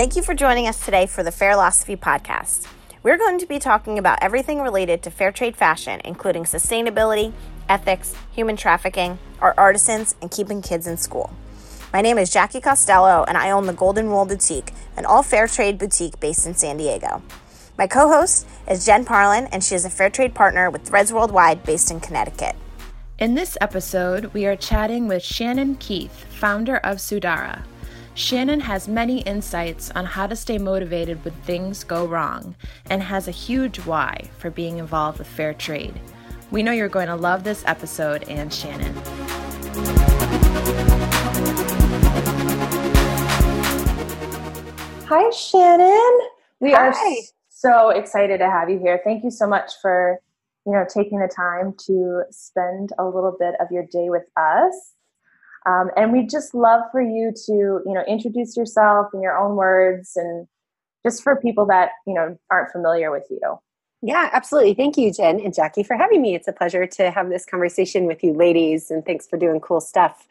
Thank you for joining us today for the Fairlosophy podcast. We're going to be talking about everything related to fair trade fashion, including sustainability, ethics, human trafficking, our artisans, and keeping kids in school. My name is Jackie Costello, and I own the Golden Rule Boutique, an all fair trade boutique based in San Diego. My co host is Jen Parlin, and she is a fair trade partner with Threads Worldwide based in Connecticut. In this episode, we are chatting with Shannon Keith, founder of Sudara. Shannon has many insights on how to stay motivated when things go wrong and has a huge why for being involved with fair trade. We know you're going to love this episode and Shannon. Hi, Shannon. We Hi. are so excited to have you here. Thank you so much for, you know, taking the time to spend a little bit of your day with us. Um, and we'd just love for you to, you know, introduce yourself in your own words and just for people that, you know, aren't familiar with you. Yeah, absolutely. Thank you, Jen and Jackie, for having me. It's a pleasure to have this conversation with you ladies, and thanks for doing cool stuff.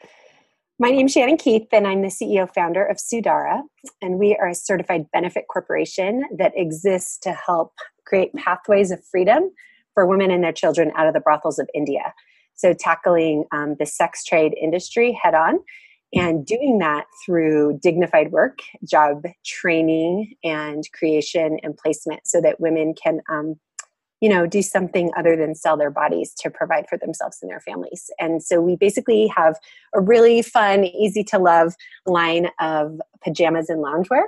My name is Shannon Keith, and I'm the CEO founder of Sudara. And we are a certified benefit corporation that exists to help create pathways of freedom for women and their children out of the brothels of India. So, tackling um, the sex trade industry head on and doing that through dignified work, job training, and creation and placement so that women can. Um, you know, do something other than sell their bodies to provide for themselves and their families. And so we basically have a really fun, easy to love line of pajamas and loungewear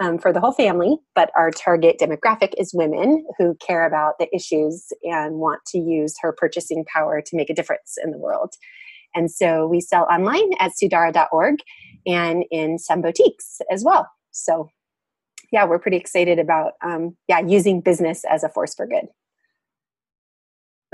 um, for the whole family, but our target demographic is women who care about the issues and want to use her purchasing power to make a difference in the world. And so we sell online at sudara.org and in some boutiques as well. So, yeah, we're pretty excited about um, yeah using business as a force for good.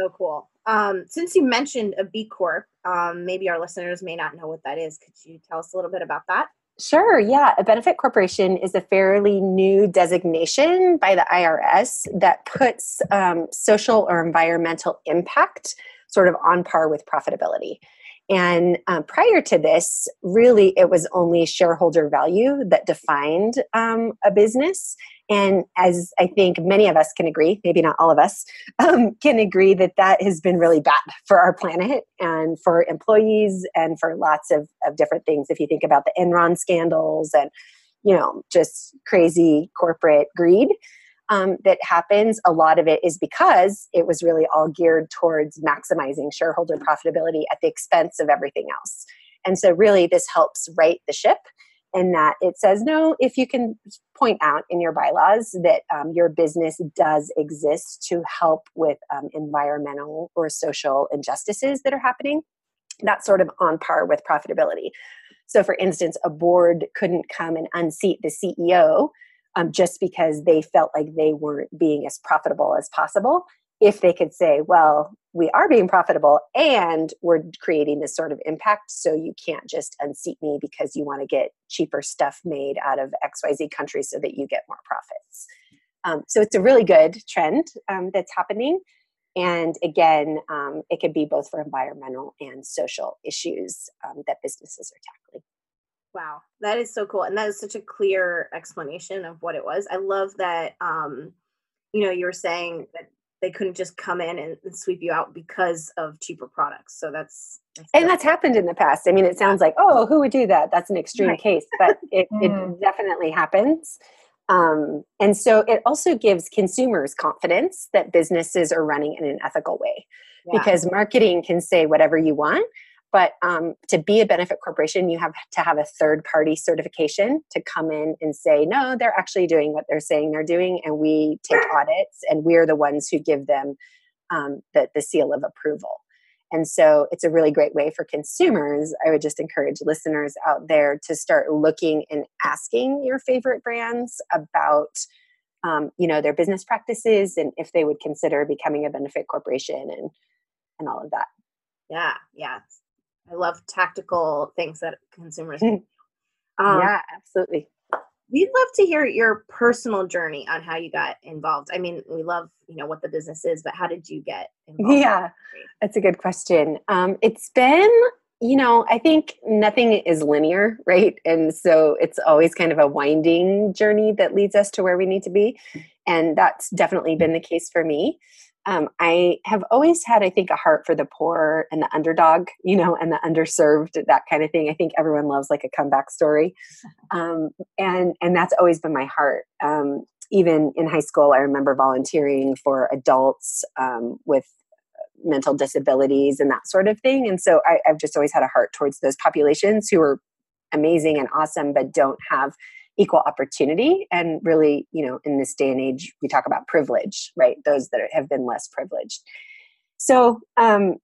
So cool. Um, since you mentioned a B Corp, um, maybe our listeners may not know what that is. Could you tell us a little bit about that? Sure, yeah. A benefit corporation is a fairly new designation by the IRS that puts um, social or environmental impact sort of on par with profitability. And um, prior to this, really, it was only shareholder value that defined um, a business. And as I think many of us can agree, maybe not all of us, um, can agree that that has been really bad for our planet and for employees and for lots of, of different things. If you think about the Enron scandals and, you know, just crazy corporate greed um, that happens, a lot of it is because it was really all geared towards maximizing shareholder profitability at the expense of everything else. And so, really, this helps right the ship in that it says no if you can point out in your bylaws that um, your business does exist to help with um, environmental or social injustices that are happening that's sort of on par with profitability. So for instance a board couldn't come and unseat the ceo um, just because they felt like they weren't being as profitable as possible if they could say, well, we are being profitable and we're creating this sort of impact, so you can't just unseat me because you want to get cheaper stuff made out of XYZ country so that you get more profits. Um, so it's a really good trend um, that's happening. And again, um, it could be both for environmental and social issues um, that businesses are tackling. Wow, that is so cool. And that is such a clear explanation of what it was. I love that um, you know, you were saying that they couldn't just come in and, and sweep you out because of cheaper products. So that's, that's and that's happened in the past. I mean, it sounds like, oh, who would do that? That's an extreme right. case, but it, mm. it definitely happens. Um, and so it also gives consumers confidence that businesses are running in an ethical way yeah. because marketing can say whatever you want but um, to be a benefit corporation, you have to have a third party certification to come in and say, no, they're actually doing what they're saying they're doing. And we take audits and we're the ones who give them um, the, the seal of approval. And so it's a really great way for consumers. I would just encourage listeners out there to start looking and asking your favorite brands about um, you know their business practices and if they would consider becoming a benefit corporation and and all of that. Yeah, yeah. I love tactical things that consumers. um, yeah, absolutely. We'd love to hear your personal journey on how you got involved. I mean, we love you know what the business is, but how did you get involved? Yeah, that's a good question. Um, it's been you know, I think nothing is linear, right? And so it's always kind of a winding journey that leads us to where we need to be. And that's definitely been the case for me. Um, I have always had, I think, a heart for the poor and the underdog, you know, and the underserved, that kind of thing. I think everyone loves like a comeback story, um, and and that's always been my heart. Um, even in high school, I remember volunteering for adults um, with mental disabilities and that sort of thing. And so I, I've just always had a heart towards those populations who are amazing and awesome, but don't have equal opportunity. And really, you know, in this day and age, we talk about privilege, right? Those that have been less privileged. So um,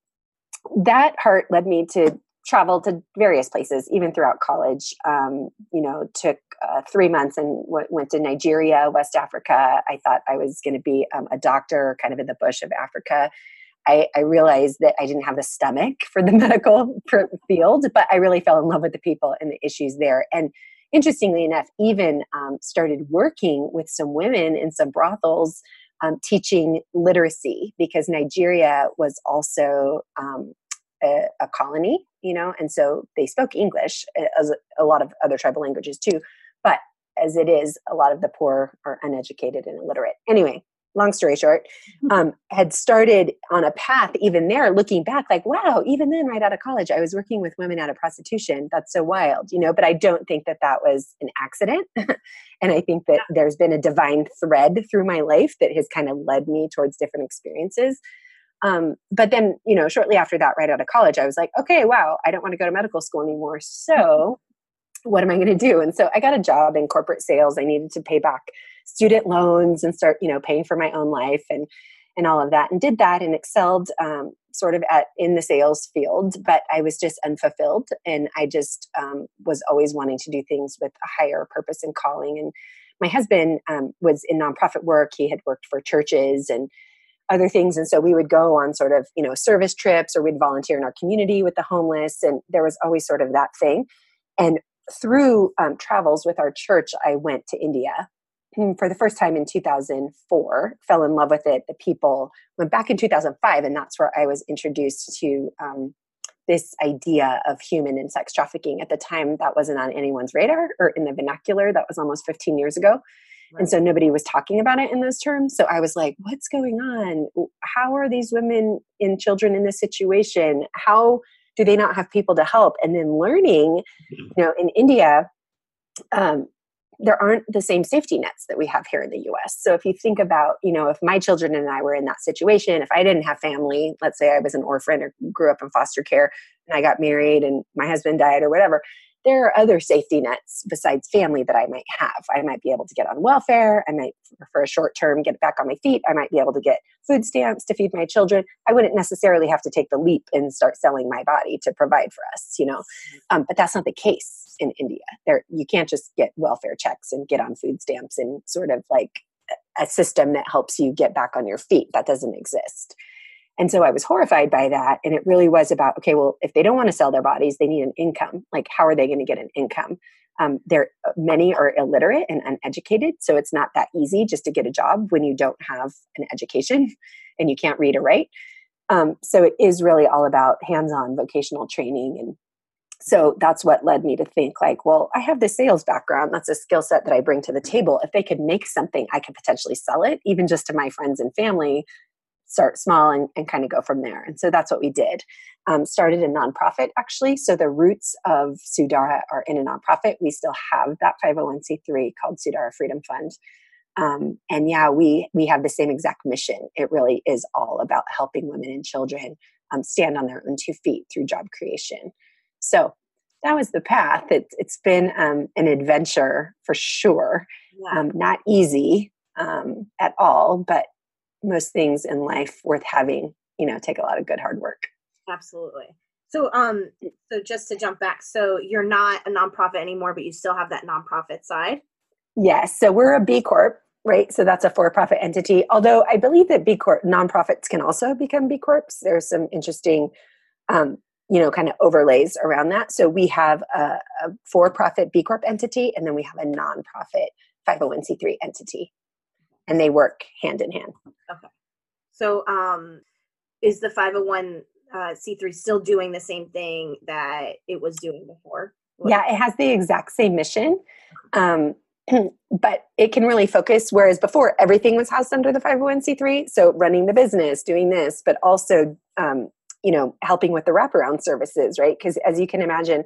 that heart led me to travel to various places, even throughout college. Um, you know, took uh, three months and w- went to Nigeria, West Africa. I thought I was going to be um, a doctor, kind of in the bush of Africa. I, I, realized that I didn't have the stomach for the medical field, but I really fell in love with the people and the issues there. And interestingly enough, even um, started working with some women in some brothels um, teaching literacy because Nigeria was also um, a, a, colony, you know, and so they spoke English as a lot of other tribal languages too. But as it is, a lot of the poor are uneducated and illiterate. Anyway, long story short, mm-hmm. um, had started on a path even there, looking back, like, wow, even then, right out of college, I was working with women out of prostitution. That's so wild, you know, but I don't think that that was an accident. and I think that there's been a divine thread through my life that has kind of led me towards different experiences. Um, but then, you know, shortly after that, right out of college, I was like, okay, wow, I don't want to go to medical school anymore. So, what am I going to do? And so I got a job in corporate sales. I needed to pay back student loans and start, you know, paying for my own life and and all of that, and did that and excelled um, sort of at in the sales field. But I was just unfulfilled, and I just um, was always wanting to do things with a higher purpose and calling. And my husband um, was in nonprofit work. He had worked for churches and other things and so we would go on sort of you know service trips or we'd volunteer in our community with the homeless and there was always sort of that thing and through um, travels with our church, I went to India for the first time in 2004, fell in love with it. The people went back in 2005, and that's where I was introduced to um, this idea of human and sex trafficking. At the time, that wasn't on anyone's radar or in the vernacular. That was almost 15 years ago. Right. And so nobody was talking about it in those terms. So I was like, what's going on? How are these women and children in this situation? How do they not have people to help and then learning you know in india um, there aren't the same safety nets that we have here in the US. So if you think about, you know, if my children and I were in that situation, if I didn't have family, let's say I was an orphan or grew up in foster care and I got married and my husband died or whatever, there are other safety nets besides family that I might have. I might be able to get on welfare. I might, for a short term, get back on my feet. I might be able to get food stamps to feed my children. I wouldn't necessarily have to take the leap and start selling my body to provide for us, you know. Um, but that's not the case in India. There, you can't just get welfare checks and get on food stamps and sort of like a system that helps you get back on your feet. That doesn't exist. And so I was horrified by that. And it really was about okay, well, if they don't want to sell their bodies, they need an income. Like, how are they going to get an income? Um, there, many are illiterate and uneducated, so it's not that easy just to get a job when you don't have an education and you can't read or write. Um, so it is really all about hands-on vocational training and so that's what led me to think like well i have the sales background that's a skill set that i bring to the table if they could make something i could potentially sell it even just to my friends and family start small and, and kind of go from there. And so that's what we did. Um, started a nonprofit actually. So the roots of Sudara are in a nonprofit. We still have that 501c3 called Sudara Freedom Fund. Um, and yeah, we we have the same exact mission. It really is all about helping women and children um, stand on their own two feet through job creation. So that was the path. It, has been um, an adventure for sure. Yeah. Um, not easy um, at all, but most things in life worth having, you know, take a lot of good hard work. Absolutely. So, um, so just to jump back, so you're not a nonprofit anymore, but you still have that nonprofit side. Yes. So we're a B Corp, right? So that's a for-profit entity. Although I believe that B Corp nonprofits can also become B Corps. There's some interesting, um, you know, kind of overlays around that. So we have a, a for-profit B Corp entity, and then we have a nonprofit 501c3 entity and they work hand in hand. Okay. So, um, is the 501 uh, C3 still doing the same thing that it was doing before. Yeah, it has the exact same mission. Um, but it can really focus whereas before everything was housed under the 501c3 so running the business doing this but also um, you know helping with the wraparound services right because as you can imagine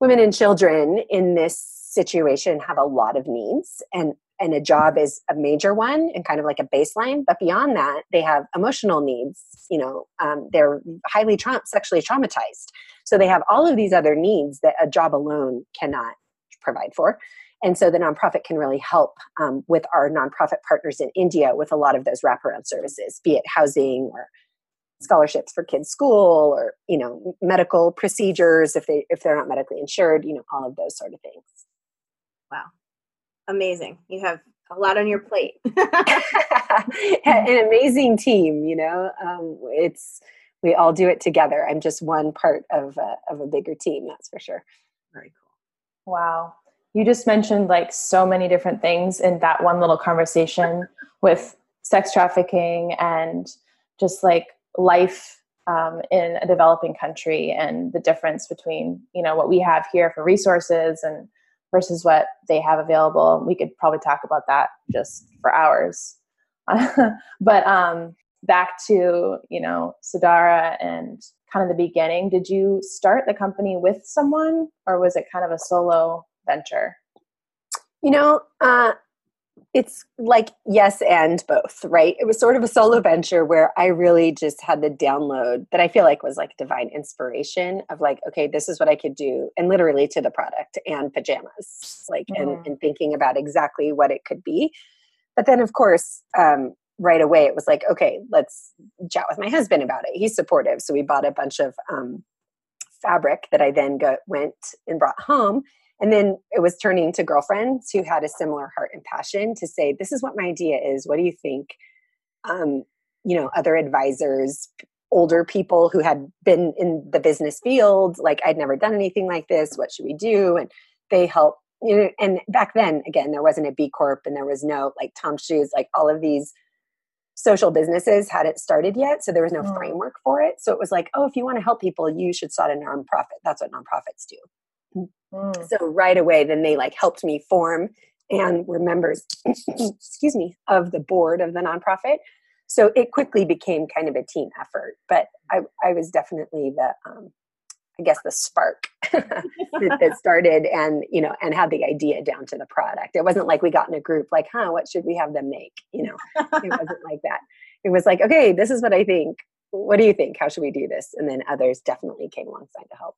women and children in this situation have a lot of needs and and a job is a major one and kind of like a baseline but beyond that they have emotional needs you know um, they're highly tra- sexually traumatized. So they have all of these other needs that a job alone cannot provide for. And so the nonprofit can really help um, with our nonprofit partners in india with a lot of those wraparound services be it housing or scholarships for kids school or you know medical procedures if they if they're not medically insured you know all of those sort of things. Wow amazing. You have a lot on your plate. An amazing team you know? Um, it's we all do it together. I'm just one part of a, of a bigger team that's for sure. Very cool. Wow. You just mentioned like so many different things in that one little conversation with sex trafficking and just like life um, in a developing country and the difference between you know what we have here for resources and versus what they have available. We could probably talk about that just for hours. But um, back to you know Sudara and kind of the beginning did you start the company with someone or was it kind of a solo venture? You know uh, it's like yes and both, right? It was sort of a solo venture where I really just had the download that I feel like was like divine inspiration of like, okay, this is what I could do, and literally to the product and pajamas, like, mm. and, mm-hmm. and thinking about exactly what it could be. But then, of course, um, right away it was like, okay, let's chat with my husband about it. He's supportive, so we bought a bunch of um, fabric that I then got went and brought home and then it was turning to girlfriends who had a similar heart and passion to say, This is what my idea is. What do you think? Um, you know, other advisors, older people who had been in the business field, like, I'd never done anything like this. What should we do? And they help. You know, and back then, again, there wasn't a B Corp and there was no like Tom Shoes, like all of these social businesses hadn't started yet. So there was no mm. framework for it. So it was like, oh, if you want to help people, you should start a nonprofit. That's what nonprofits do. Mm. So right away, then they like helped me form and were members, excuse me, of the board of the nonprofit. So it quickly became kind of a team effort. But I, I was definitely the, um, I guess, the spark that, that, started and you know and had the idea down to the product. It wasn't like we got in a group like, huh, what should we have them make? You know, it wasn't like that. It was like, okay, this is what I think. What do you think? How should we do this? And then others definitely came alongside to help.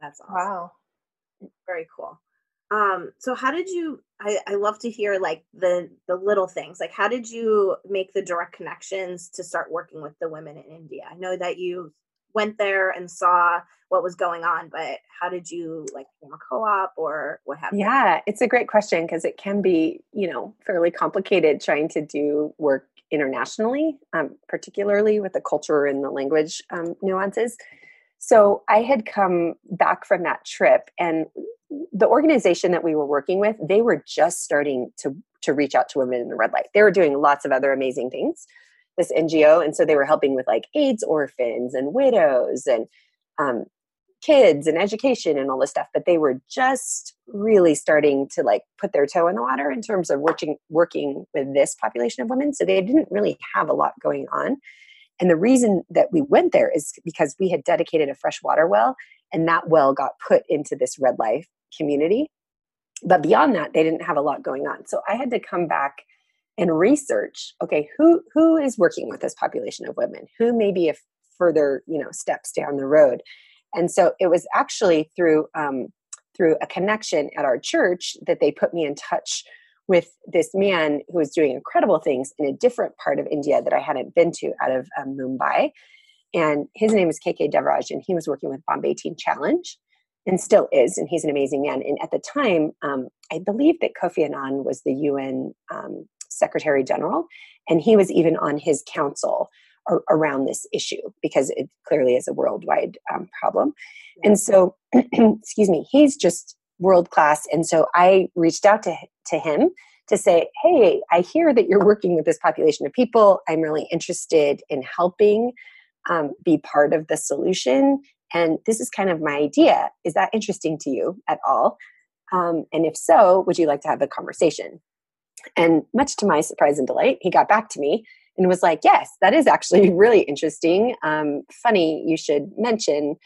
That's awesome. Wow very cool. Um so how did you I, I love to hear like the the little things. Like how did you make the direct connections to start working with the women in india? I know that you went there and saw what was going on but how did you like form a co-op or what happened? Yeah it's a great question because it can be you know fairly complicated trying to do work internationally um, particularly with the culture and the language um, nuances so I had come back from that trip and the organization that we were working with, they were just starting to to reach out to women in the red light. They were doing lots of other amazing things, this NGO, and so they were helping with like AIDS orphans and widows and um, kids and education and all this stuff. But they were just really starting to like put their toe in the water in terms of working working with this population of women. So they didn't really have a lot going on. And the reason that we went there is because we had dedicated a fresh water well, and that well got put into this red light community. But beyond that, they didn't have a lot going on. So I had to come back and research okay who who is working with this population of women who may be a further you know steps down the road and so it was actually through um, through a connection at our church that they put me in touch with this man who was doing incredible things in a different part of India that I hadn't been to out of um, Mumbai. And his name is KK Devraj, and he was working with Bombay Teen Challenge and still is. And he's an amazing man. And at the time, um, I believe that Kofi Annan was the UN um, Secretary General, and he was even on his council ar- around this issue because it clearly is a worldwide um, problem. And so, excuse me, he's just world class. And so I reached out to, to him to say, Hey, I hear that you're working with this population of people. I'm really interested in helping um, be part of the solution. And this is kind of my idea. Is that interesting to you at all? Um, and if so, would you like to have a conversation? And much to my surprise and delight, he got back to me and was like, Yes, that is actually really interesting. Um, funny you should mention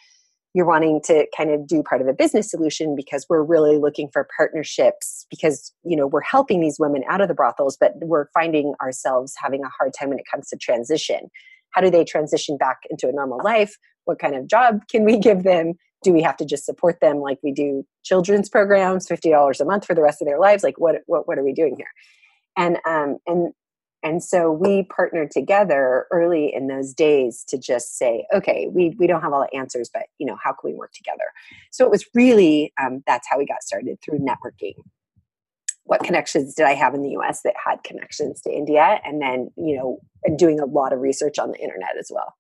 you're wanting to kind of do part of a business solution because we're really looking for partnerships because you know we're helping these women out of the brothels but we're finding ourselves having a hard time when it comes to transition. How do they transition back into a normal life? What kind of job can we give them? Do we have to just support them like we do children's programs $50 a month for the rest of their lives? Like what what, what are we doing here? And um and and so we partnered together early in those days to just say okay we, we don't have all the answers but you know how can we work together? So it was really um, that's how we got started through networking. What connections did i have in the us that had connections to india? And then you know doing a lot of research on the internet as well.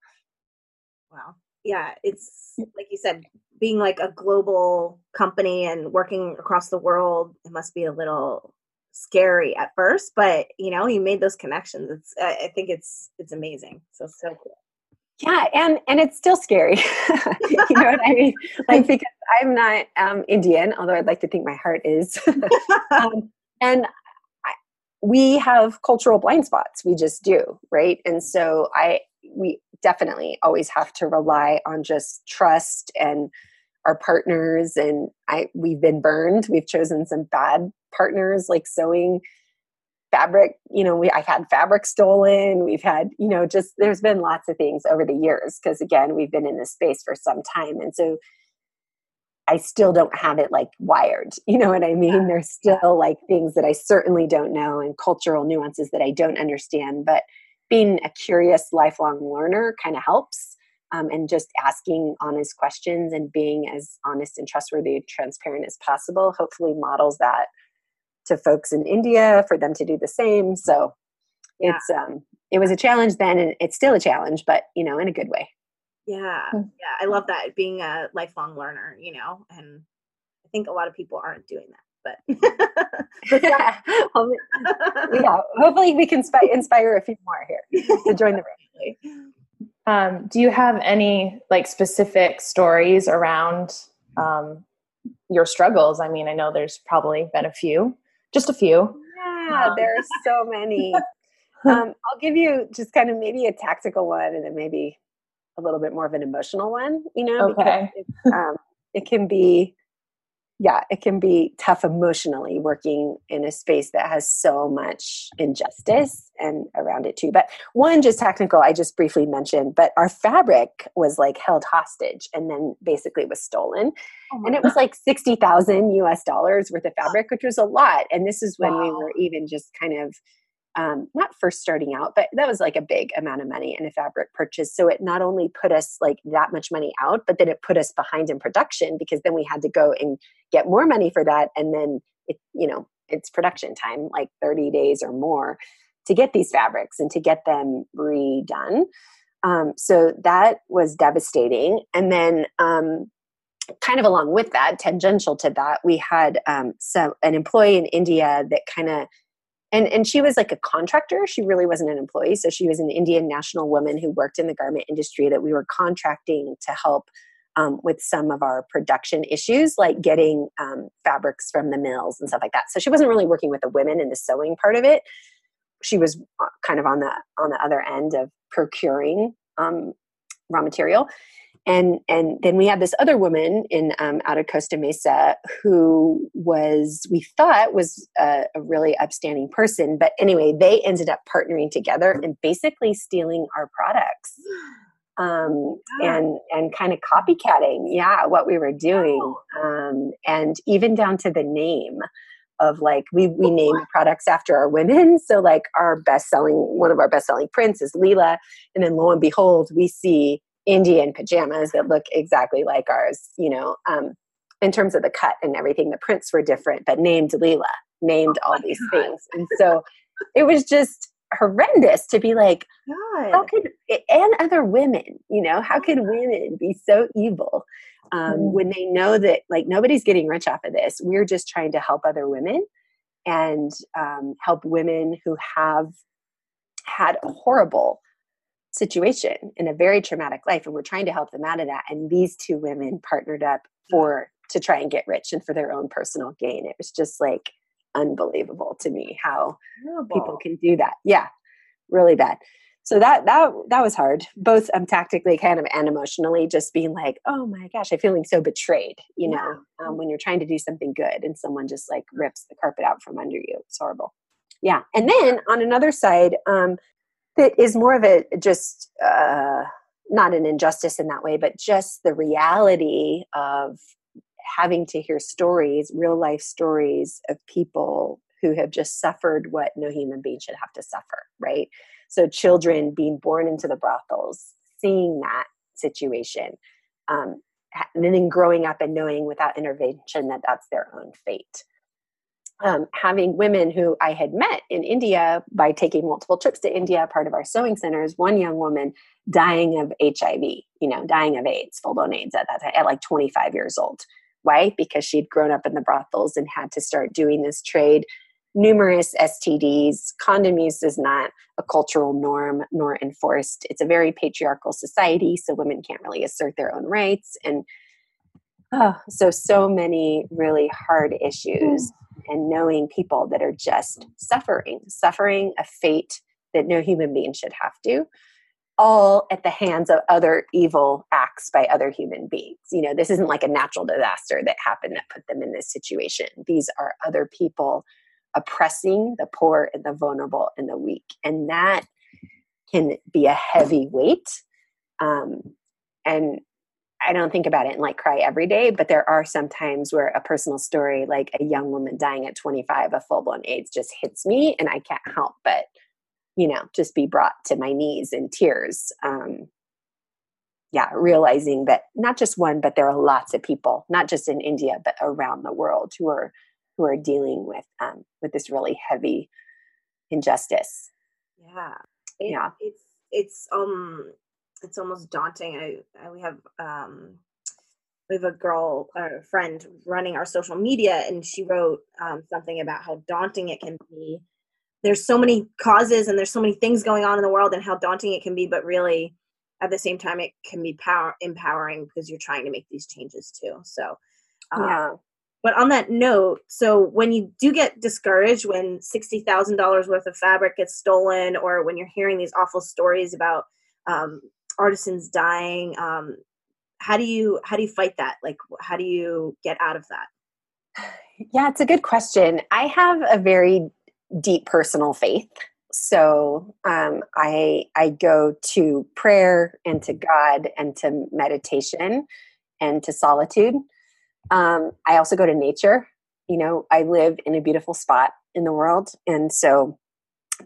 Wow. Yeah it's like you said being like a global company and working across the world it must be a little scary at first, but you know, you made those connections. It's I, think it's it's amazing. So so cool. Yeah, and and it's still scary. you know what I mean? Like because I'm not um, Indian, although I'd like to think my heart is. um, and I, we have cultural blind spots. We just do, right? And so I we definitely always have to rely on just trust and our partners and i we've been burned. We've chosen some bad partners like sewing fabric you know we i've had fabric stolen. We've had you know just there's been lots of things over the years because again we've been in this space for some time and so i still don't have it like wired you know what i mean? There's still like things that i certainly don't know and cultural nuances that i don't understand but being a curious lifelong learner kind of helps um, and just asking honest questions and being as honest and trustworthy and transparent as possible hopefully models that to folks in India for them to do the same. So yeah. it's um it was a challenge then and it's still a challenge, but you know, in a good way. Yeah. Hmm. Yeah. I love that being a lifelong learner, you know, and I think a lot of people aren't doing that. But, yeah. yeah, hopefully we can sp- inspire a few more here to join the room. Um, do you have any like specific stories around um, your struggles? I mean, I know there's probably been a few. Just a few. Yeah, um. there are so many. um, I'll give you just kind of maybe a tactical one and then maybe a little bit more of an emotional one, you know, okay. because um, it can be yeah, it can be tough emotionally working in a space that has so much injustice and around it too. But one just technical, I just briefly mentioned, but our fabric was like held hostage and then basically was stolen. Oh and it was like 60,000 US dollars worth of fabric, which was a lot. And this is when wow. we were even just kind of um, not first starting out, but that was like a big amount of money in a fabric purchase. So it not only put us like that much money out, but then it put us behind in production because then we had to go and get more money for that. And then it, you know, it's production time, like 30 days or more to get these fabrics and to get them redone. Um, so that was devastating. And then, um, kind of along with that, tangential to that, we had um, some an employee in India that kind of and and she was like a contractor. She really wasn't an employee. So she was an indian national woman who worked in the garment industry that we were contracting to help um, with some of our production issues like getting um, fabrics from the mills and stuff like that. So she wasn't really working with the women in the sewing part of it. She was uh, kind of on the on the other end of procuring um, raw material and and then we had this other woman in um, out of Costa Mesa who was we thought was a, a, really upstanding person, but anyway, they ended up partnering together and basically stealing our products. Um, and and kind of copycatting, yeah, what we were doing, um, and even down to the name of like we we name products after our women. So like our best selling one of our best selling prints is Leela, and then lo and behold, we see Indian pajamas that look exactly like ours, you know, um, in terms of the cut and everything. The prints were different, but named Leela, named oh all these God. things. And so it was just horrendous to be like, God. how could, and other women, you know, how could women be so evil um, mm. when they know that like nobody's getting rich off of this? We're just trying to help other women and um, help women who have had horrible situation in a very traumatic life and we're trying to help them out of that and these two women partnered up for to try and get rich and for their own personal gain. It was just like unbelievable to me how Terrible. people can do that. Yeah really bad. So that that that was hard both um tactically kind of and emotionally just being like oh my gosh i'm feeling so betrayed you know um, when you're trying to do something good and someone just like rips the carpet out from under you. It's horrible. Yeah and then on another side um that is more of a just uh, not an injustice in that way, but just the reality of having to hear stories, real life stories of people who have just suffered what no human being should have to suffer, right? So, children being born into the brothels, seeing that situation, um, and then growing up and knowing without intervention that that's their own fate um, having women who I had met in India by taking multiple trips to India, part of our sewing centers, one young woman dying of HIV, you know, dying of AIDS, full blown AIDS at that time, at like 25 years old. Why? Because she'd grown up in the brothels and had to start doing this trade. Numerous STDs. Condom use is not a cultural norm nor enforced. It's a very patriarchal society, so women can't really assert their own rights. And oh, so, so many really hard issues and knowing people that are just suffering, suffering a fate that no human being should have to, all at the hands of other evil acts by other human beings. You know, this isn't like a natural disaster that happened that put them in this situation. These are other people oppressing the poor and the vulnerable and the weak. And that can be a heavy weight. Um, and I don't think about it and like cry every day, but there are some times where a personal story, like a young woman dying at 25 of full blown AIDS, just hits me, and I can't help but, you know, just be brought to my knees in tears. Um, yeah, realizing that not just one, but there are lots of people, not just in India, but around the world, who are who are dealing with um, with this really heavy injustice. Yeah, it, yeah, it's it's um it's almost daunting. I, I we have um, we have a girl, a friend running our social media, and she wrote um, something about how daunting it can be. There's so many causes and there's so many things going on in the world, and how daunting it can be. But really, at the same time, it can be power empowering because you're trying to make these changes too. So, um, yeah. But on that note, so when you do get discouraged when sixty thousand dollars worth of fabric gets stolen, or when you're hearing these awful stories about um, artisans dying um, how do you how do you fight that? Like how do you get out of that? Yeah it's a good question. I have a very deep personal faith. So um, i i go to prayer and to god and to meditation and to solitude. Um, i also go to nature. You know i live in a beautiful spot in the world. And so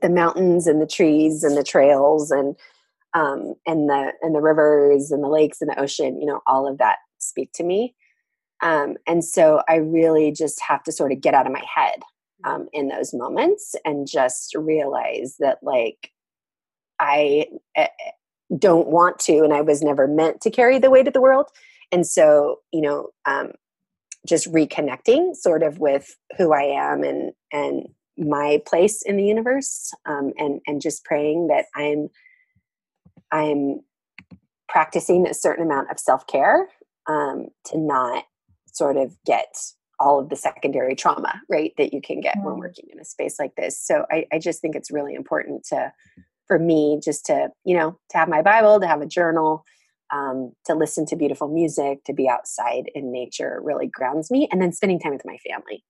the mountains and the trees and the trails and um, and the and the rivers and the lakes and the ocean you know all of that speak to me. Um, and so i really just have to sort of get out of my head um, in those moments and just realize that like i uh, don't want to and i was never meant to carry the weight of the world. And so you know um, just reconnecting sort of with who i am and and my place in the universe um, and and just praying that i'm I'm practicing a certain amount of self care um, to not sort of get all of the secondary trauma, right, that you can get mm. when working in a space like this. So I, I just think it's really important to, for me, just to, you know, to have my Bible, to have a journal, um, to listen to beautiful music, to be outside in nature really grounds me. And then spending time with my family.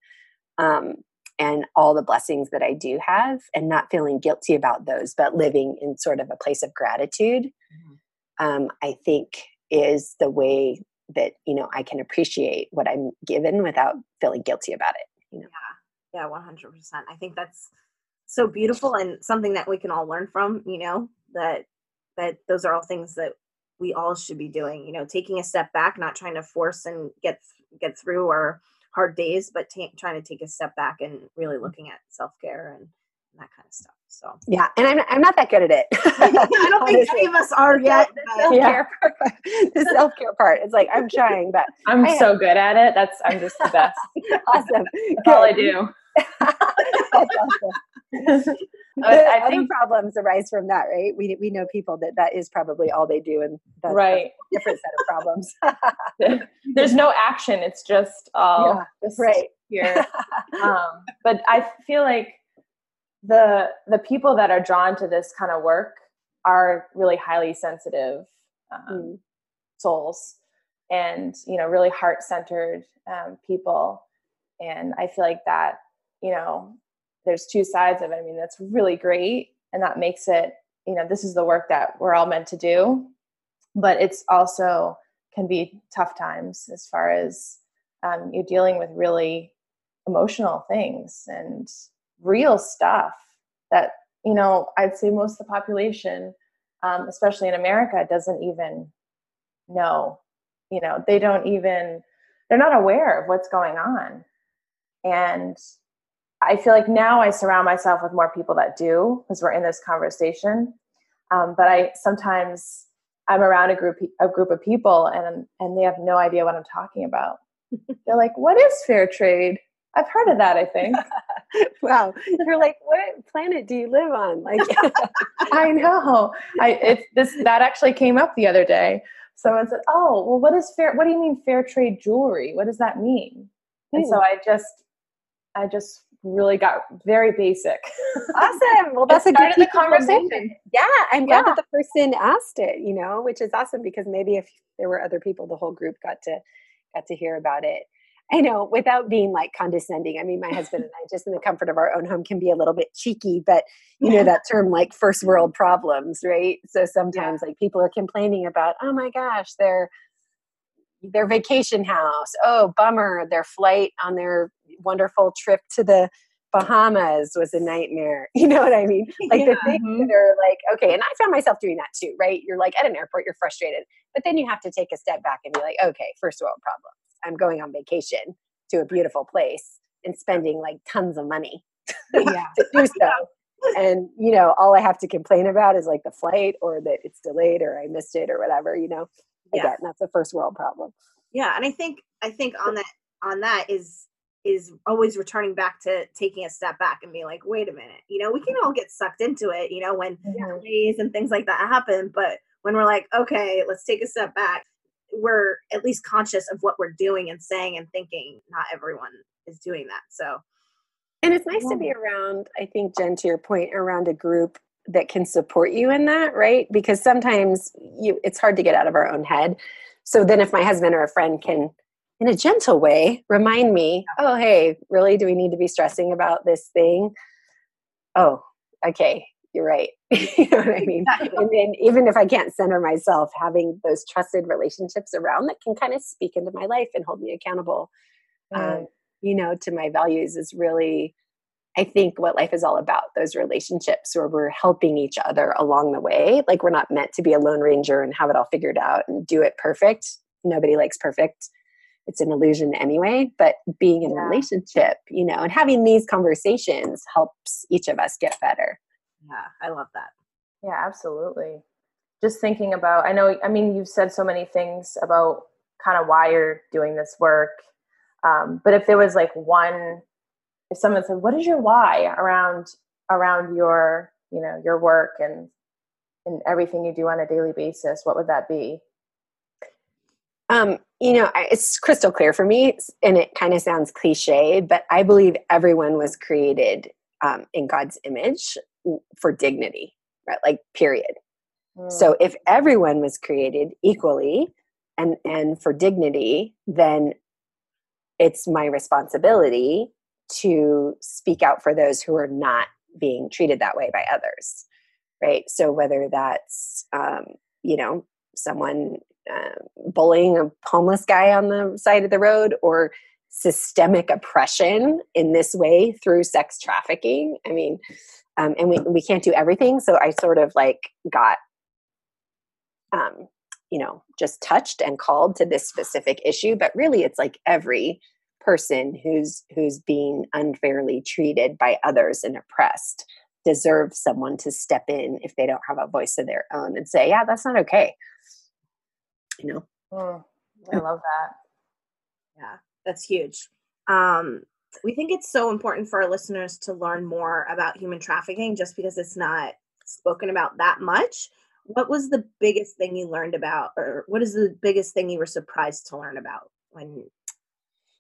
Um, and all the blessings that I do have and not feeling guilty about those, but living in sort of a place of gratitude, mm-hmm. um, I think is the way that, you know, I can appreciate what I'm given without feeling guilty about it. You know? Yeah. Yeah. 100%. I think that's so beautiful and something that we can all learn from, you know, that, that those are all things that we all should be doing, you know, taking a step back, not trying to force and get, get through or, hard days, but t- trying to take a step back and really mm. looking at self care and, and, that kind of stuff. So yeah, and I'm I'm not that good at it. I don't think any of us are yet. The self care part, the self care part. It's like I'm trying, but I'm I so good at it. That's I'm just the best. awesome. That's all I do. I think other problems arise from that, right? We we know people that that is probably all they do, and that's, right, that's different set of problems. There's no action; it's just all yeah, just right here. um, but I feel like the the people that are drawn to this kind of work are really highly sensitive um, mm. souls, and you know, really heart centered um, people. And I feel like that, you know, there's two sides of it. I mean, that's really great. And that makes it, you know, this is the work that we're all meant to do. But it's also can be tough times as far as um, you're dealing with really emotional things and real stuff that, you know, I'd say most of the population, um, especially in America, doesn't even know. You know, they don't even, they're not aware of what's going on. And I feel like now I surround myself with more people that do because we're in this conversation. Um, but I sometimes I'm around a group a group of people and and they have no idea what I'm talking about. They're like, "What is fair trade?" I've heard of that. I think. wow, you're like, "What planet do you live on?" Like, I know. I it's this that actually came up the other day. Someone said, "Oh, well, what is fair? What do you mean fair trade jewelry? What does that mean?" And so hmm. I just I just really got very basic. Awesome. Well, that's a good the conversation. Yeah, I'm glad yeah. that the person asked it. You know, which is awesome because maybe if there were other people, the whole group got to got to hear about it. I know, without being like condescending. I mean, my husband and I, just in the comfort of our own home, can be a little bit cheeky, but you know that term like first world problems, right? So sometimes yeah. like people are complaining about, oh my gosh, their their vacation house. Oh, bummer, their flight on their wonderful trip to the Bahamas was a nightmare. You know what I mean? Like yeah. the things mm-hmm. that are like, okay, and I found myself doing that too, right? You're like at an airport, you're frustrated, but then you have to take a step back and be like, okay, first world problems. I'm going on vacation to a beautiful place and spending like tons of money yeah. to do so. And you know, all I have to complain about is like the flight or that it's delayed or I missed it or whatever, you know. Again, that's a first world problem. Yeah, and I think I think on that on that is is always returning back to taking a step back and being like, wait a minute, you know, we can all get sucked into it, you know, when mm-hmm. and things like that happen. But when we're like, okay, let's take a step back, we're at least conscious of what we're doing and saying and thinking. Not everyone is doing that. So, and it's nice yeah. to be around, I think, Jen, to your point, around a group that can support you in that, right? Because sometimes you it's hard to get out of our own head. So then if my husband or a friend can in a gentle way remind me oh hey really do we need to be stressing about this thing? Oh okay you're right. You know what i mean? And then even if i can't center myself having those trusted relationships around that can kind of speak into my life and hold me accountable mm. um, you know to my values is really i think what life is all about those relationships where we're helping each other along the way like we're not meant to be a lone ranger and have it all figured out and do it perfect. Nobody likes perfect it's an illusion anyway but being in a relationship you know and having these conversations helps each of us get better. Yeah i love that. Yeah absolutely. Just thinking about i know i mean you've said so many things about kind of why you're doing this work um, but if there was like one if someone said what is your why around around your you know your work and and everything you do on a daily basis? what would that be um, you know, it's crystal clear for me, and it kind of sounds cliche, but I believe everyone was created um, in God's image for dignity, right? Like, period. Mm. So, if everyone was created equally and and for dignity, then it's my responsibility to speak out for those who are not being treated that way by others, right? So, whether that's um, you know someone uh, bullying a homeless guy on the side of the road or systemic oppression in this way through sex trafficking. I mean, um, and we, we can't do everything. So I sort of like got, um, you know, just touched and called to this specific issue. But really, it's like every person who's who's being unfairly treated by others and oppressed deserves someone to step in if they don't have a voice of their own and say, yeah, that's not okay you know. Mm, i love that. Yeah that's huge. Um we think it's so important for our listeners to learn more about human trafficking just because it's not spoken about that much. What was the biggest thing you learned about, or what is the biggest thing you were surprised to learn about when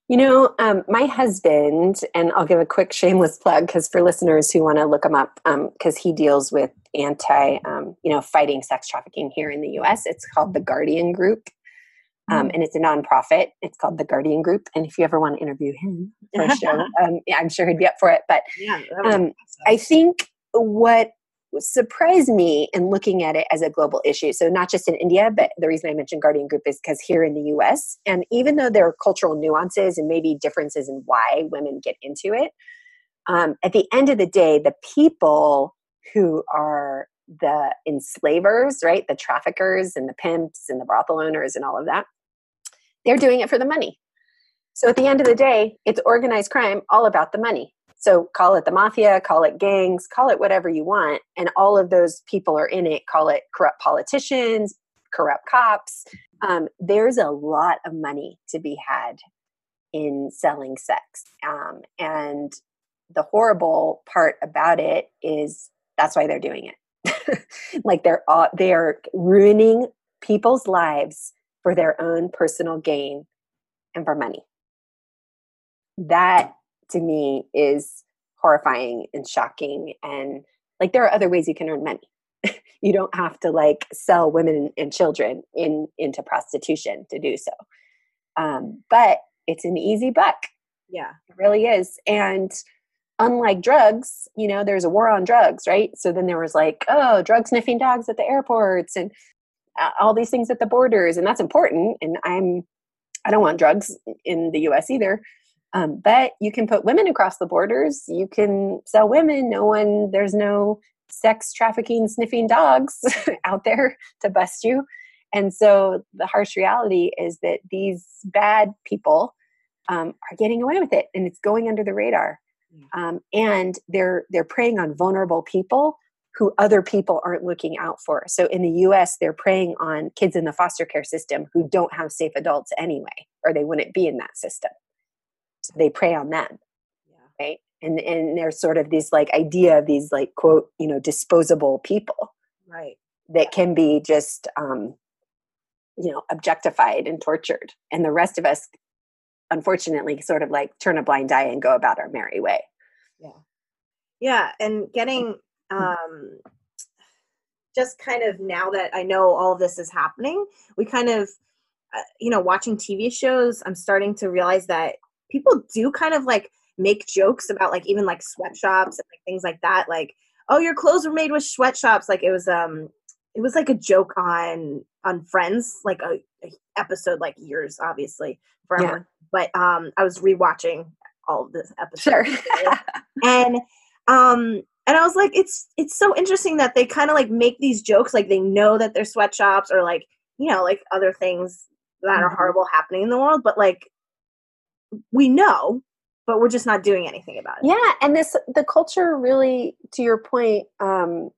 you know, um, my husband, and I'll give a quick shameless plug because for listeners who want to look him up, because um, he deals with anti, um, you know, fighting sex trafficking here in the U.S. It's called the Guardian Group, um, mm. and it's a nonprofit. It's called the Guardian Group, and if you ever want to interview him for a show, um, yeah, I'm sure he'd be up for it. But yeah, um, I think what surprised me in looking at it as a global issue. So, not just in India, but the reason I mentioned Guardian Group is because here in the US, and even though there are cultural nuances and maybe differences in why women get into it, um, at the end of the day, the people who are the enslavers, right, the traffickers and the pimps and the brothel owners and all of that, they're doing it for the money. So, at the end of the day, it's organized crime all about the money. So call it the mafia, call it gangs, call it whatever you want. And all of those people are in it. Call it corrupt politicians, corrupt cops. Um, there's a lot of money to be had in selling sex. Um, and the horrible part about it is that's why they're doing it. like they're all, they are ruining people's lives for their own personal gain and for money. That to me is horrifying and shocking. And like there are other ways you can earn money. You don't have to like sell women and children in into prostitution to do so. Um, but it's an easy buck. Yeah. It really is. And unlike drugs you know there's a war on drugs right? So then there was like oh drug sniffing dogs at the airports and uh, all these things at the borders. And that's important. And i'm i don't want drugs in the us either um, but you can put women across the borders. You can sell women. No one, there's no sex trafficking, sniffing dogs out there to bust you. And so the harsh reality is that these bad people um, are getting away with it, and it's going under the radar. Um, and they're they're preying on vulnerable people who other people aren't looking out for. So in the U.S., they're preying on kids in the foster care system who don't have safe adults anyway, or they wouldn't be in that system they prey on them yeah. right? And and there's sort of this like idea of these like quote you know disposable people right. that can be just um you know objectified and tortured. And the rest of us unfortunately sort of like turn a blind eye and go about our merry way. Yeah. Yeah and getting um just kind of now that i know all of this is happening we kind of uh, you know watching tv shows i'm starting to realize that people do kind of like make jokes about like even like sweatshops and like things like that like oh your clothes were made with sweatshops like it was um it was like a joke on on friends like a, a episode like years obviously forever yeah. but um i was rewatching all of this episode sure. and um and i was like it's it's so interesting that they kind of like make these jokes like they know that they're sweatshops or like you know like other things that mm-hmm. are horrible happening in the world but like we know but we're just not doing anything about it. Yeah and this the culture really to your point um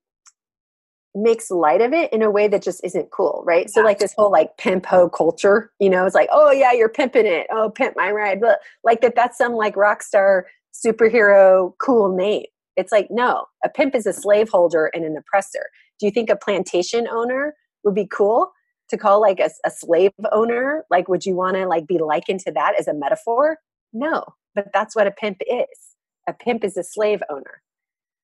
makes light of it in a way that just isn't cool right? Yeah. so like this whole like pimp ho culture you know it's like oh yeah you're pimping it. Oh pimp my ride. But like that that's some like rock star superhero cool name. It's like no a pimp is a slaveholder and an oppressor. Do you think a plantation owner would be cool to call like a, a slave owner like would you want to like be likened to that as a metaphor? No but that's what a pimp is. A pimp is a slave owner.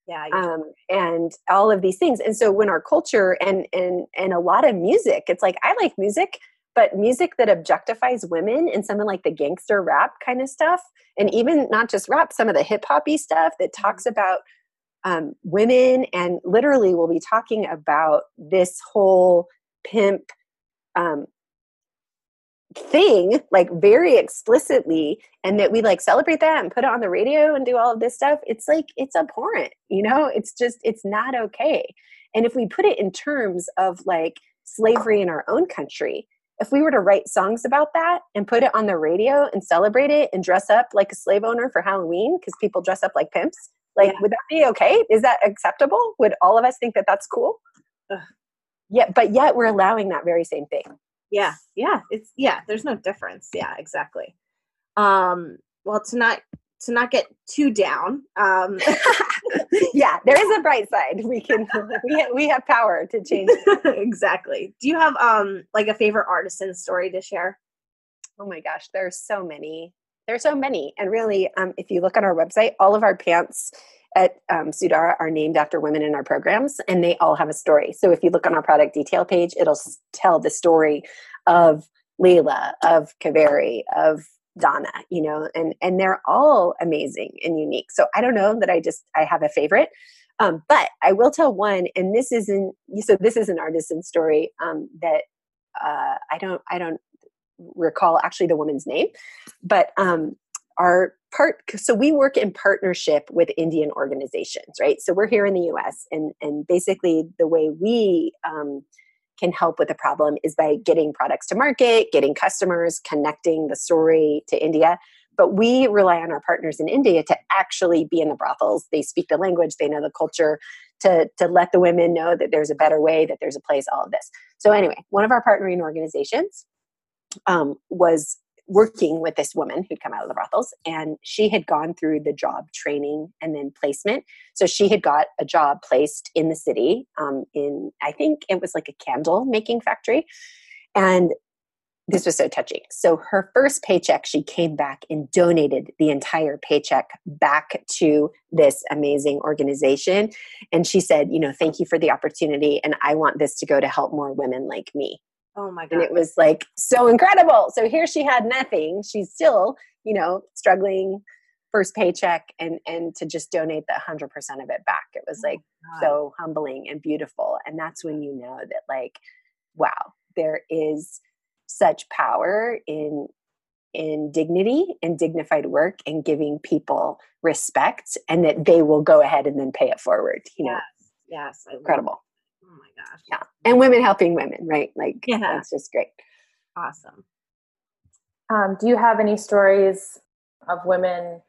Yeah um, and all of these things and so when our culture and and and a lot of music it's like i like music but music that objectifies women and some of like the gangster rap kind of stuff and even not just rap some of the hip hoppy stuff that talks mm-hmm. about um, women and literally we'll be talking about this whole pimp um, thing like very explicitly and that we like celebrate that and put it on the radio and do all of this stuff it's like it's abhorrent you know? It's just it's not okay. And if we put it in terms of like slavery in our own country if we were to write songs about that and put it on the radio and celebrate it and dress up like a slave owner for halloween because people dress up like pimps like yeah. would that be okay? Is that acceptable? Would all of us think that that's cool? Ugh yeah but yet we're allowing that very same thing yeah yeah it's yeah there's no difference yeah exactly um well tonight to not get too down. Um, yeah, there is a bright side. We can we have, we have power to change. exactly. Do you have um like a favorite artisan story to share? Oh my gosh, there's so many. There's so many, and really, um, if you look on our website, all of our pants at um, Sudara are named after women in our programs, and they all have a story. So if you look on our product detail page, it'll tell the story of Leila, of Kaveri, of Donna, you know, and and they're all amazing and unique. So I don't know that I just I have a favorite, um, but I will tell one, and this isn't so this is an artisan story um, that uh, I don't I don't recall actually the woman's name, but um, our part so we work in partnership with Indian organizations, right? So we're here in the U.S. and and basically the way we um, can help with the problem is by getting products to market, getting customers, connecting the story to India. But we rely on our partners in India to actually be in the brothels. They speak the language, they know the culture, to, to let the women know that there's a better way, that there's a place, all of this. So, anyway, one of our partnering organizations um, was working with this woman who'd come out of the brothels and she had gone through the job training and then placement. So she had got a job placed in the city um, in i think it was like a candle making factory. And this was so touching so her first paycheck she came back and donated the entire paycheck back to this amazing organization. And she said you know thank you for the opportunity and i want this to go to help more women like me Oh my god. And it was like so incredible. So here she had nothing. She's still, you know, struggling first paycheck and and to just donate the 100% of it back. It was oh like so humbling and beautiful. And that's when you know that like wow, there is such power in in dignity and dignified work and giving people respect and that they will go ahead and then pay it forward, you know. Yes. yes incredible Oh my gosh. Yeah. And women helping women, right? Like, yeah. that's just great. Awesome. Um, do you have any stories of women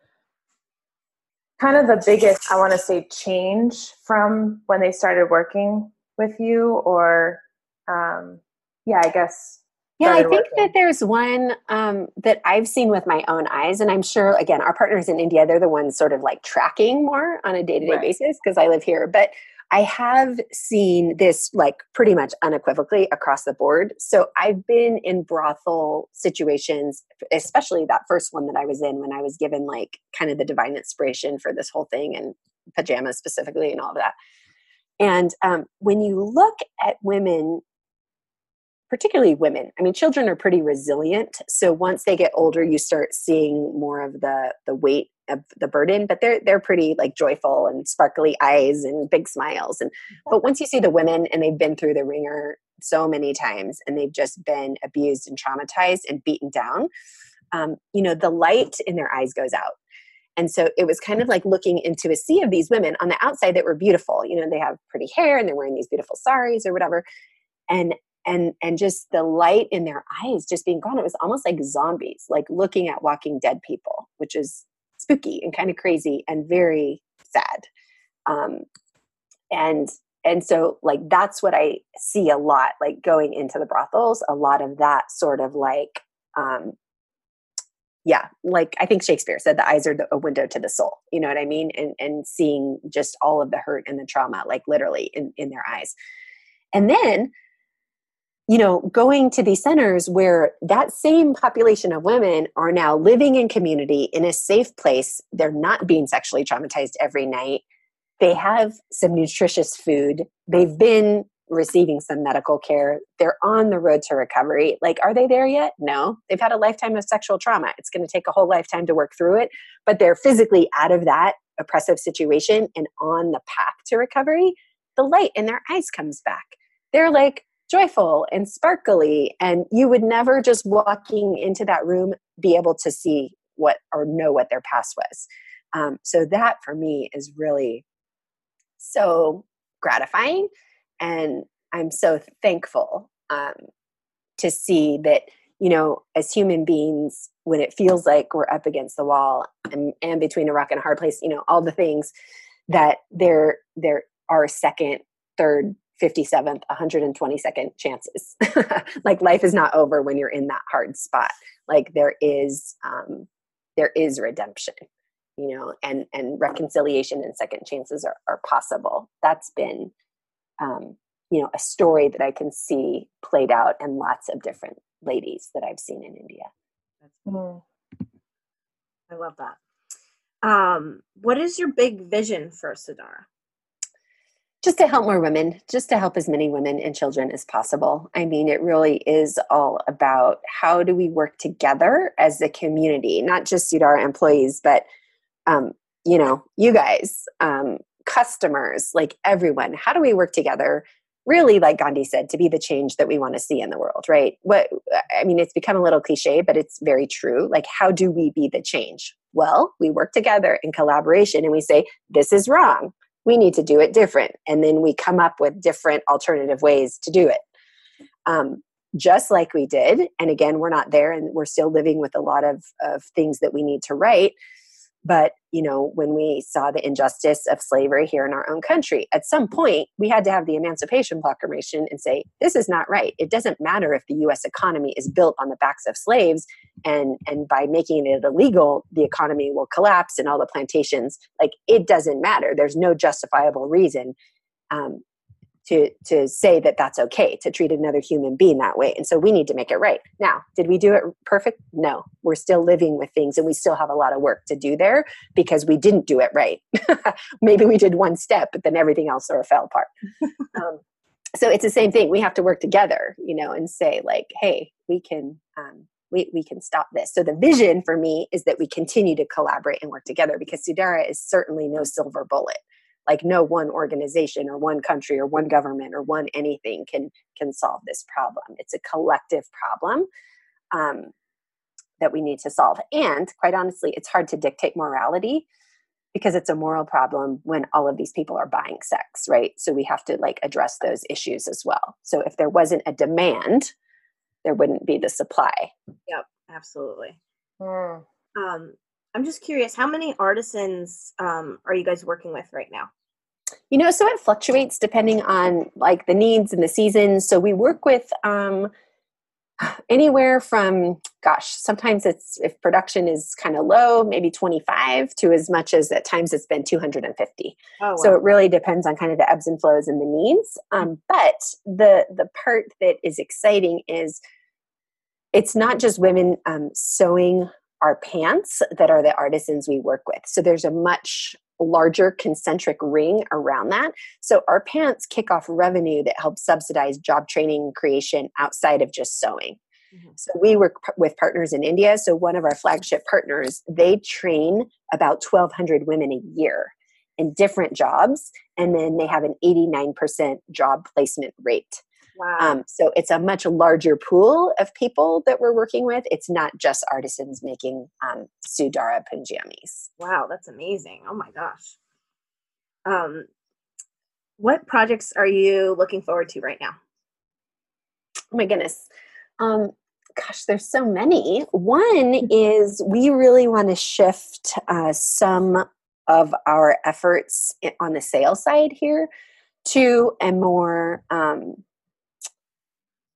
kind of the biggest, I want to say, change from when they started working with you? Or, um, yeah, I guess. Yeah, I think working. that there's one um, that I've seen with my own eyes. And I'm sure, again, our partners in India, they're the ones sort of like tracking more on a day to day basis because I live here. But I have seen this like pretty much unequivocally across the board. So I've been in brothel situations, especially that first one that I was in when I was given like kind of the divine inspiration for this whole thing and pajamas specifically and all of that. And um, when you look at women particularly women. I mean children are pretty resilient so once they get older you start seeing more of the the weight of the burden but they're they're pretty like joyful and sparkly eyes and big smiles and but once you see the women and they've been through the ringer so many times and they've just been abused and traumatized and beaten down um, you know the light in their eyes goes out. And so it was kind of like looking into a sea of these women on the outside that were beautiful you know they have pretty hair and they're wearing these beautiful saris or whatever and and and just the light in their eyes just being gone. It was almost like zombies like looking at walking dead people which is spooky and kind of crazy and very sad. Um and and so like that's what i see a lot like going into the brothels a lot of that sort of like um yeah like i think shakespeare said the eyes are the, a window to the soul you know what i mean? And and seeing just all of the hurt and the trauma like literally in in their eyes. And then you know, going to these centers where that same population of women are now living in community in a safe place. They're not being sexually traumatized every night. They have some nutritious food. They've been receiving some medical care. They're on the road to recovery. Like, are they there yet? No. They've had a lifetime of sexual trauma. It's going to take a whole lifetime to work through it, but they're physically out of that oppressive situation and on the path to recovery. The light in their eyes comes back. They're like, joyful and sparkly and you would never just walking into that room be able to see what or know what their past was. Um, so that for me is really so gratifying and i'm so thankful um, to see that you know as human beings when it feels like we're up against the wall and, and between a rock and a hard place you know all the things that there there are second third 57th 122nd chances. Like life is not over when you're in that hard spot. Like there is um there is redemption you know and and reconciliation and second chances are, are possible. That's been um, you know a story that i can see played out in lots of different ladies that i've seen in india. Mm. i love that. Um, what is your big vision for Sudara just to help more women, just to help as many women and children as possible. I mean, it really is all about how do we work together as a community, not just Sudara employees, but um, you know, you guys, um, customers, like everyone. How do we work together? Really, like Gandhi said, to be the change that we want to see in the world, right? What I mean, it's become a little cliche, but it's very true. Like, how do we be the change? Well, we work together in collaboration and we say, this is wrong we need to do it different. And then we come up with different alternative ways to do it. Um, just like we did and again we're not there and we're still living with a lot of, of things that we need to write but, you know, when we saw the injustice of slavery here in our own country, at some point we had to have the Emancipation Proclamation and say, this is not right. It doesn't matter if the US economy is built on the backs of slaves and, and by making it illegal, the economy will collapse and all the plantations. Like, it doesn't matter. There's no justifiable reason um, to to say that that's okay to treat another human being that way. And so we need to make it right. Now did we do it perfect? No. We're still living with things and we still have a lot of work to do there because we didn't do it right. Maybe we did one step but then everything else sort of fell apart. Um, so it's the same thing. We have to work together you know and say like hey we can um, we, we can stop this. So the vision for me is that we continue to collaborate and work together because Sudara is certainly no silver bullet like no one organization or one country or one government or one anything can can solve this problem. It's a collective problem um, that we need to solve. And quite honestly it's hard to dictate morality because it's a moral problem when all of these people are buying sex right? So we have to like address those issues as well. So if there wasn't a demand there wouldn't be the supply. Yep absolutely. Mm. um, I'm just curious, how many artisans um, are you guys working with right now? You know, so it fluctuates depending on like the needs and the seasons. So we work with um, anywhere from, gosh, sometimes it's if production is kind of low, maybe 25 to as much as at times it's been 250. Oh, wow. So it really depends on kind of the ebbs and flows and the needs. Um, but the the part that is exciting is it's not just women um, sewing our pants that are the artisans we work with. So there's a much larger concentric ring around that. So our pants kick off revenue that helps subsidize job training creation outside of just sewing. Mm-hmm. So we work p- with partners in India. So one of our flagship partners, they train about 1,200 women a year in different jobs, and then they have an 89% job placement rate. Wow. Um, so it's a much larger pool of people that we're working with. It's not just artisans making um, Sudara pajamas. Wow, that's amazing. Oh my gosh. Um, what projects are you looking forward to right now? Oh my goodness. Um, gosh, there's so many. One is we really want to shift uh, some of our efforts on the sales side here to a more um,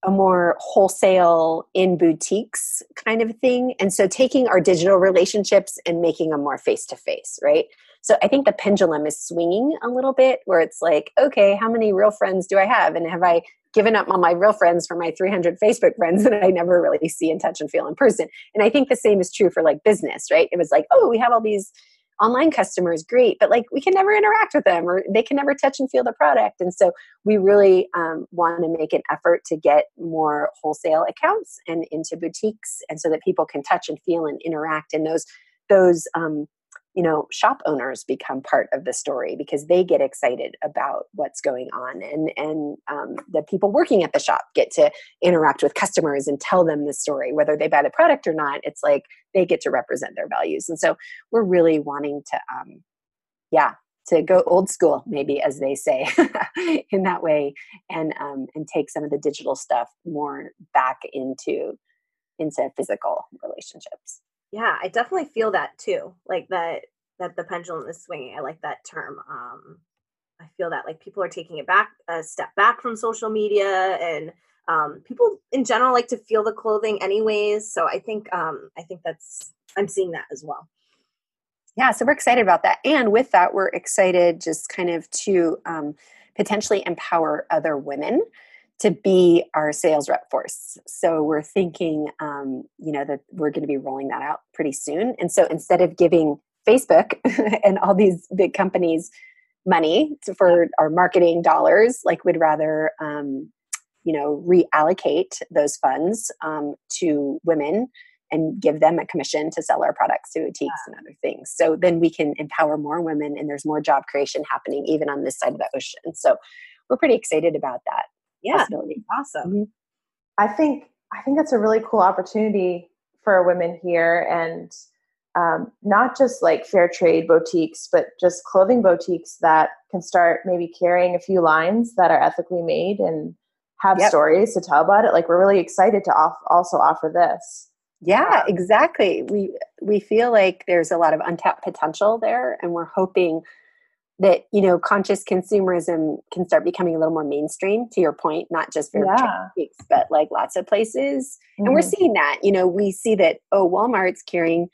a more wholesale in boutiques kind of thing. And so taking our digital relationships and making them more face to face, right? So I think the pendulum is swinging a little bit where it's like, okay, how many real friends do I have? And have I given up on my real friends for my 300 Facebook friends that I never really see and touch and feel in person? And I think the same is true for like business, right? It was like, oh, we have all these online customers great but like we can never interact with them or they can never touch and feel the product. And so we really um, want to make an effort to get more wholesale accounts and into boutiques and so that people can touch and feel and interact and those those um, you know shop owners become part of the story because they get excited about what's going on and and um, the people working at the shop get to interact with customers and tell them the story whether they buy the product or not. It's like they get to represent their values. And so we're really wanting to um, yeah to go old school maybe as they say in that way and um, and take some of the digital stuff more back into into physical relationships yeah i definitely feel that too like that that the pendulum is swinging i like that term um i feel that like people are taking it back a step back from social media and um people in general like to feel the clothing anyways so i think um i think that's i'm seeing that as well Yeah, so we're excited about that. And with that, we're excited just kind of to um, potentially empower other women to be our sales rep force. So we're thinking, um, you know, that we're going to be rolling that out pretty soon. And so instead of giving Facebook and all these big companies money to, for our marketing dollars, like we'd rather, um, you know, reallocate those funds um, to women and give them a commission to sell our products to boutiques and other things. So then we can empower more women and there's more job creation happening even on this side of the ocean. So we're pretty excited about that yeah awesome. Mm-hmm. i think i think that's a really cool opportunity for women here and um, not just like fair trade boutiques but just clothing boutiques that can start maybe carrying a few lines that are ethically made and have yep. stories to tell about it. Like we're really excited to off- also offer this. Yeah exactly. We we feel like there's a lot of untapped potential there and we're hoping that you know conscious consumerism can start becoming a little more mainstream to your point not just for yeah. but like lots of places mm-hmm. and we're mm-hmm. seeing that you know we see that oh walmart's carrying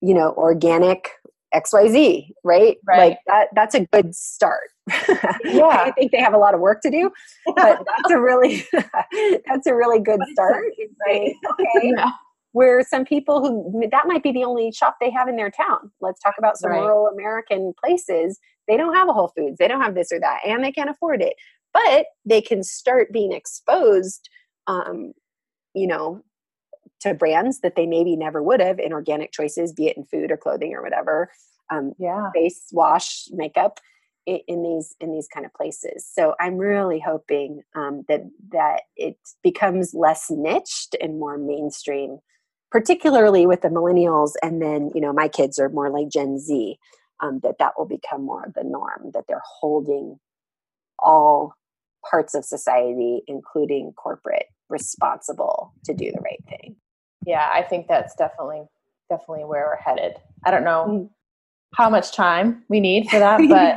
you know organic xyz right, right. like that that's a good start yeah i think they have a lot of work to do but that's a really that's a really good start right okay yeah where some people who that might be the only shop they have in their town. Let's talk about some right. rural American places. They don't have a Whole Foods, they don't have this or that, and they can't afford it. But they can start being exposed, um, you know, to brands that they maybe never would have in organic choices, be it in food or clothing or whatever. Um, yeah, face wash, makeup in, in these in these kind of places. So I'm really hoping um, that that it becomes less niched and more mainstream particularly with the millennials and then you know my kids are more like gen z um, that that will become more of the norm that they're holding all parts of society including corporate responsible to do the right thing yeah i think that's definitely definitely where we're headed i don't know mm how much time we need for that, but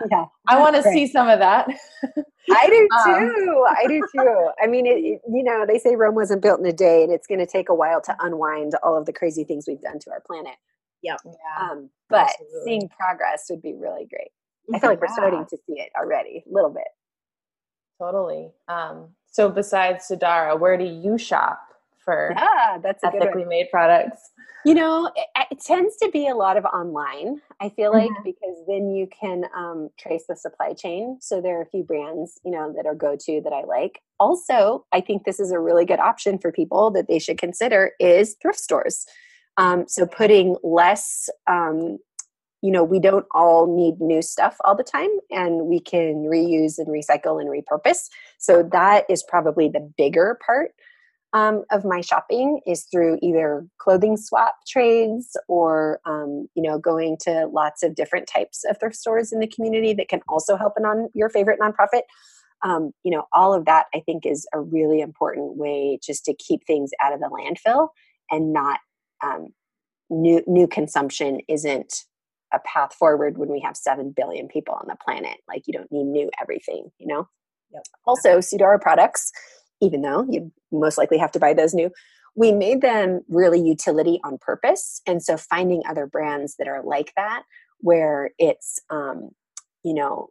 yeah, I want to see some of that. I do um, too. Um, I do too. I mean, it, it, you know, they say Rome wasn't built in a day, and it's going to take a while to unwind all of the crazy things we've done to our planet. Yep. Yeah. Um, but absolutely. seeing progress would be really great. I feel like we're starting to see it already, a little bit. Totally. Um, so, besides Sudara, where do you shop for yeah, that's ethically made products? You know, it, it, tends to be a lot of online. I feel like mm-hmm. because then you can um, trace the supply chain. So there are a few brands, you know, that are go to that I like. Also, I think this is a really good option for people that they should consider is thrift stores. Um, so putting less, um, you know, we don't all need new stuff all the time, and we can reuse and recycle and repurpose. So that is probably the bigger part um, of my shopping is through either clothing swap trades or um, you know going to lots of different types of thrift stores in the community that can also help an on your favorite nonprofit um, you know all of that i think is a really important way just to keep things out of the landfill and not um, new new consumption isn't a path forward when we have 7 billion people on the planet. Like you don't need new everything you know? Yep. also Sudara products even though you most likely have to buy those new we made them really utility on purpose. And so finding other brands that are like that where it's um, you know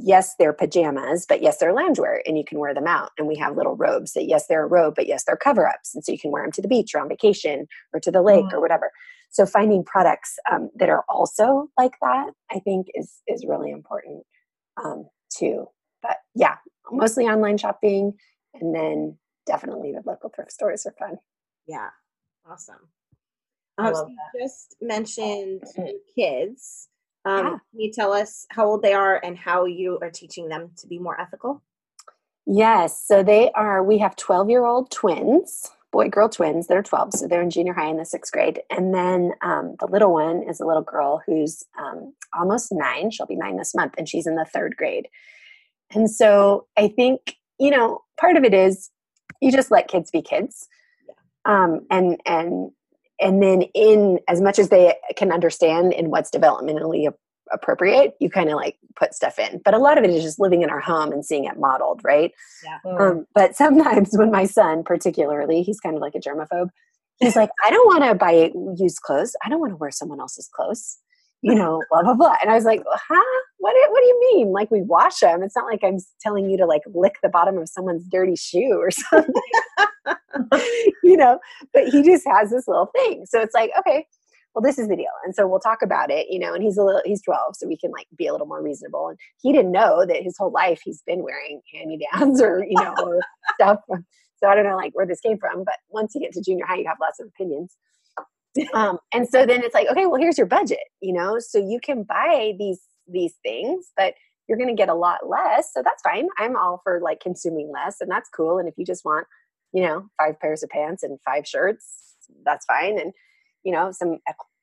yes they're pajamas but yes they're loungewear and you can wear them out and we have little robes that yes they're a robe but yes they're cover ups and so you can wear them to the beach or on vacation or to the lake mm. or whatever so finding products um, that are also like that i think is is really important um, too but yeah mostly online shopping and then definitely the local thrift stores are fun. Yeah, awesome. Um, so you just mentioned kids. Um, yeah. Can you tell us how old they are and how you are teaching them to be more ethical? Yes. So they are, we have 12 year old twins, boy girl twins. They're 12. So they're in junior high in the sixth grade. And then um, the little one is a little girl who's um, almost nine. She'll be nine this month, and she's in the third grade. And so I think you know, part of it is you just let kids be kids. Um, and and and then in as much as they can understand in what's developmentally appropriate, you kind of like put stuff in. But a lot of it is just living in our home and seeing it modeled, right? Yeah. Um, but sometimes when my son, particularly, he's kind of like a germaphobe. he's like, I don't want to buy used clothes. I don't want to wear someone else's clothes. You know, blah blah blah. And I was like, huh? What? What do you mean? Like we wash them? It's not like I'm telling you to like lick the bottom of someone's dirty shoe or something. you know. But he just has this little thing. So it's like, okay, well, this is the deal. And so we'll talk about it, you know, and he's a little, he's 12, so we can like be a little more reasonable. And he didn't know that his whole life he's been wearing hand me downs or, you know, or stuff. So I don't know like where this came from, but once you get to junior high, you have lots of opinions. Um, and so then it's like, okay, well, here's your budget, you know, so you can buy these, these things, but you're going to get a lot less. So that's fine. I'm all for like consuming less and that's cool. And if you just want, you know, five pairs of pants and five shirts, that's fine. And, you know, some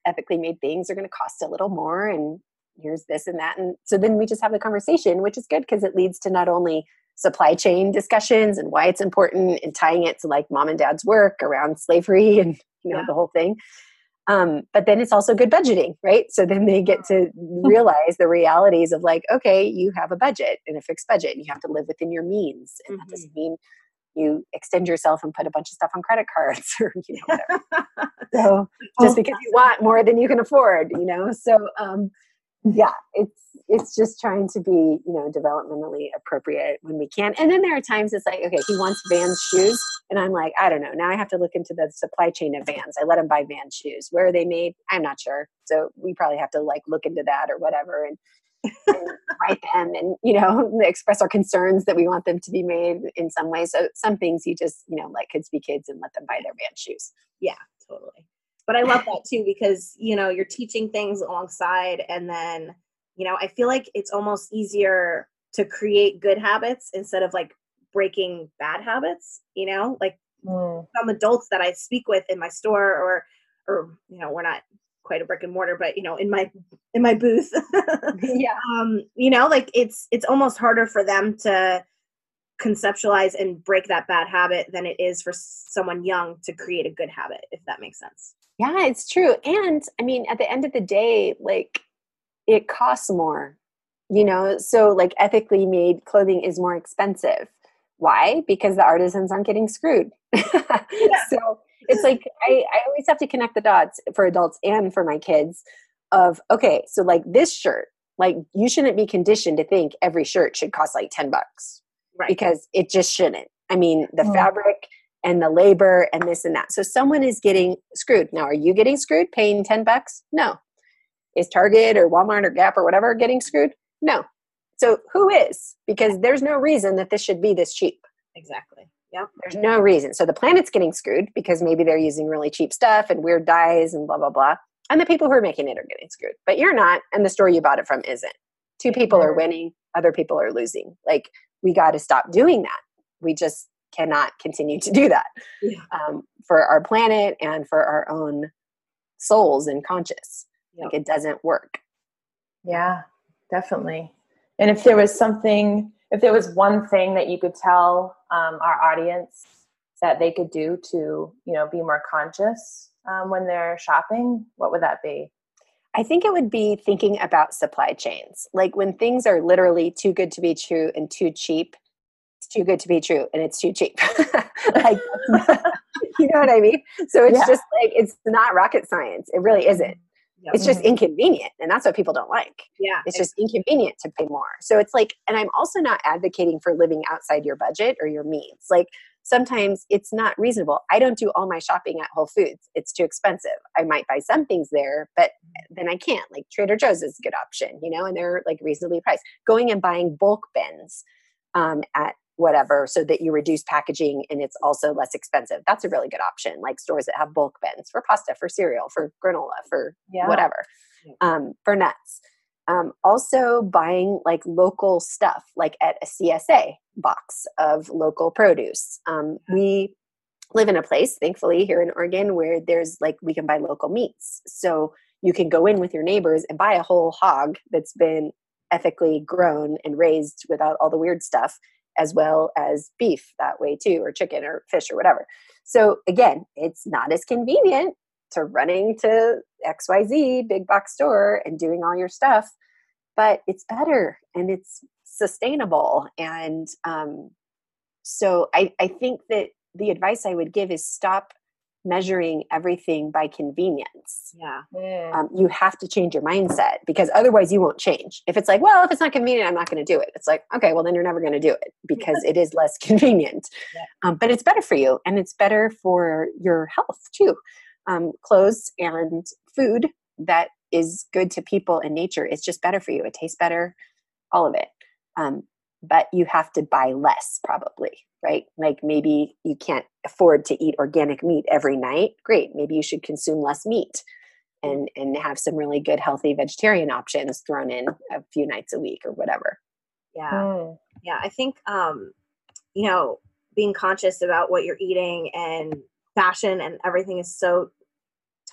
ethically made things are going to cost a little more and here's this and that. And so then we just have the conversation, which is good because it leads to not only supply chain discussions and why it's important and tying it to like mom and dad's work around slavery and you know yeah. the whole thing um, but then it's also good budgeting right so then they get to realize the realities of like okay you have a budget and a fixed budget and you have to live within your means and mm-hmm. that doesn't mean you extend yourself and put a bunch of stuff on credit cards or you know whatever. so just because you want more than you can afford, you know. So um, yeah, it's it's just trying to be you know developmentally appropriate when we can. And then there are times it's like okay, he wants Vans shoes, and I'm like I don't know. Now I have to look into the supply chain of Vans. I let him buy Vans shoes. Where are they made? I'm not sure. So we probably have to like look into that or whatever. And and write them and you know express our concerns that we want them to be made in some way. So some things you just you know let kids be kids and let them buy their Vans shoes. Yeah totally. But i love that too because you know you're teaching things alongside and then you know i feel like it's almost easier to create good habits instead of like breaking bad habits you know? Like mm. some adults that i speak with in my store or or you know we're not quite a brick and mortar but you know in my in my booth. Yeah. Um you know like it's it's almost harder for them to conceptualize and break that bad habit than it is for someone young to create a good habit if that makes sense. Yeah it's true. And i mean at the end of the day like it costs more you know? So like ethically made clothing is more expensive. Why? Because the artisans aren't getting screwed. Yeah. so it's like I, I always have to connect the dots for adults and for my kids of okay so like this shirt like you shouldn't be conditioned to think every shirt should cost like 10 bucks right. because it just shouldn't. I mean the mm. fabric and the labor and this and that. So someone is getting screwed. Now are you getting screwed paying 10 bucks? No. Is target or walmart or gap or whatever getting screwed? No. So who is? Because there's no reason that this should be this cheap. Exactly yeah. There's no reason. So the planet's getting screwed because maybe they're using really cheap stuff and weird dyes and blah, blah, blah. And the people who are making it are getting screwed. But you're not, and the store you bought it from isn't. Two people are winning, other people are losing. Like, we got to stop doing that. We just cannot continue to do that yeah. um, for our planet and for our own souls and conscious. Yep. Like, it doesn't work. Yeah, definitely. And if there was something if there was one thing that you could tell um, our audience that they could do to you know be more conscious um, when they're shopping what would that be? I think it would be thinking about supply chains. Like when things are literally too good to be true and too cheap it's too good to be true and it's too cheap. Like you know what i mean? So it's yeah. just like it's not rocket science. It really isn't Yep. It's just mm-hmm. inconvenient. And that's what people don't like. Yeah. It's just inconvenient to pay more. So it's like, and I'm also not advocating for living outside your budget or your means. Like sometimes it's not reasonable. I don't do all my shopping at Whole Foods, it's too expensive. I might buy some things there, but then I can't. Like Trader Joe's is a good option, you know, and they're like reasonably priced. Going and buying bulk bins um, at whatever so that you reduce packaging and it's also less expensive. That's a really good option like stores that have bulk bins for pasta for cereal for granola for yeah. whatever um, for nuts. Um, also buying like local stuff like at a csa box of local produce. Um, we live in a place thankfully here in oregon where there's like we can buy local meats. So you can go in with your neighbors and buy a whole hog that's been ethically grown and raised without all the weird stuff as well as beef that way too, or chicken or fish or whatever. So again, it's not as convenient to running to XYZ big box store and doing all your stuff, but it's better and it's sustainable. And um, so I, I think that the advice I would give is stop measuring everything by convenience. Yeah. Um, you have to change your mindset because otherwise you won't change. If it's like, well, if it's not convenient, I'm not going to do it. It's like, okay, well, then you're never going to do it because it is less convenient. Yeah. Um, but it's better for you and it's better for your health too. Um, clothes and food that is good to people and nature is just better for you. It tastes better, all of it. Um, but you have to buy less probably right? Like maybe you can't afford to eat organic meat every night. Great maybe you should consume less meat and and have some really good healthy vegetarian options thrown in a few nights a week or whatever. Yeah. Mm. yeah i think um you know being conscious about what you're eating and fashion and everything is so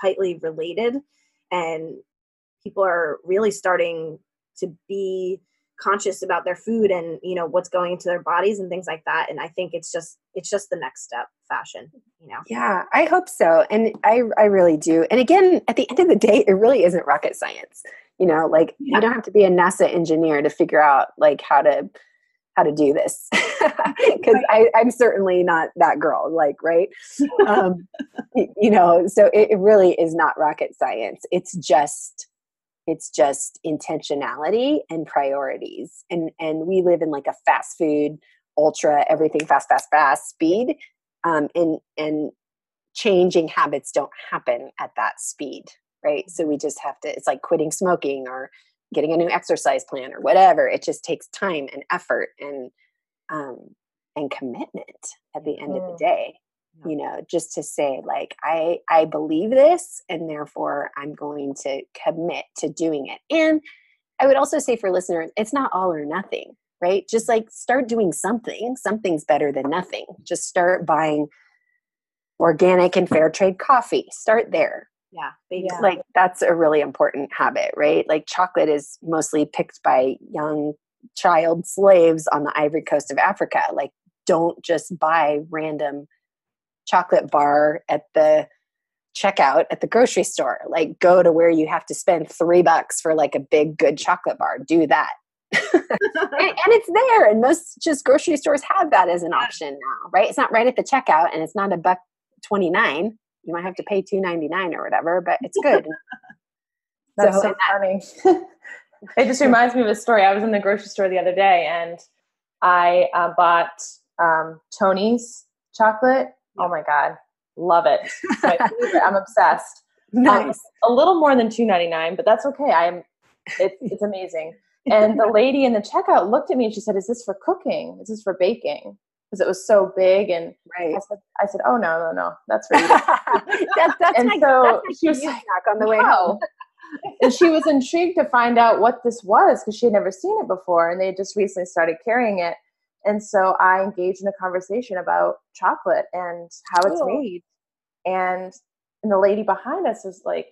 tightly related and people are really starting to be conscious about their food and you know what's going into their bodies and things like that. And i think it's just it's just the next step fashion you know? Yeah i hope so. And i i really do. And again at the end of the day it really isn't rocket science. You know like yeah. you don't have to be a nasa engineer to figure out like how to how to do this. Because i'm certainly not that girl like right? Um, you know so it, it really is not rocket science. It's just it's just intentionality and priorities and and we live in like a fast food ultra everything fast fast fast speed um, and and changing habits don't happen at that speed right so we just have to it's like quitting smoking or getting a new exercise plan or whatever it just takes time and effort and um and commitment at the end mm. of the mm. day you know just to say like i i believe this and therefore i'm going to commit to doing it. And i would also say for listeners it's not all or nothing right? Just like start doing something. Something's better than nothing. Just start buying organic and fair trade coffee. Start there. Yeah, yeah. like that's a really important habit right? Like chocolate is mostly picked by young child slaves on the ivory coast of africa. Like don't just buy random chocolate bar at the checkout at the grocery store. Like go to where you have to spend three bucks for like a big good chocolate bar. Do that. and, and, it's there. And most just grocery stores have that as an option now, right? It's not right at the checkout and it's not a buck 29. You might have to pay two ninety nine or whatever, but it's good. That's so, so funny. it just reminds me of a story. I was in the grocery store the other day and I uh, bought um, Tony's chocolate Oh my god, love it! I'm obsessed. Um, nice. Um, a little more than two ninety nine, but that's okay. I'm. It, it's amazing. And the lady in the checkout looked at me and she said, "Is this for cooking? Is this for baking?" Because it was so big. And right. I said, "I said, oh no, no, no, that's for eating." that, that's and my, so that's she was like, on the way home. and she was intrigued to find out what this was because she had never seen it before, and they just recently started carrying it. And so I engaged in a conversation about chocolate and how it's made. And and the lady behind us was like,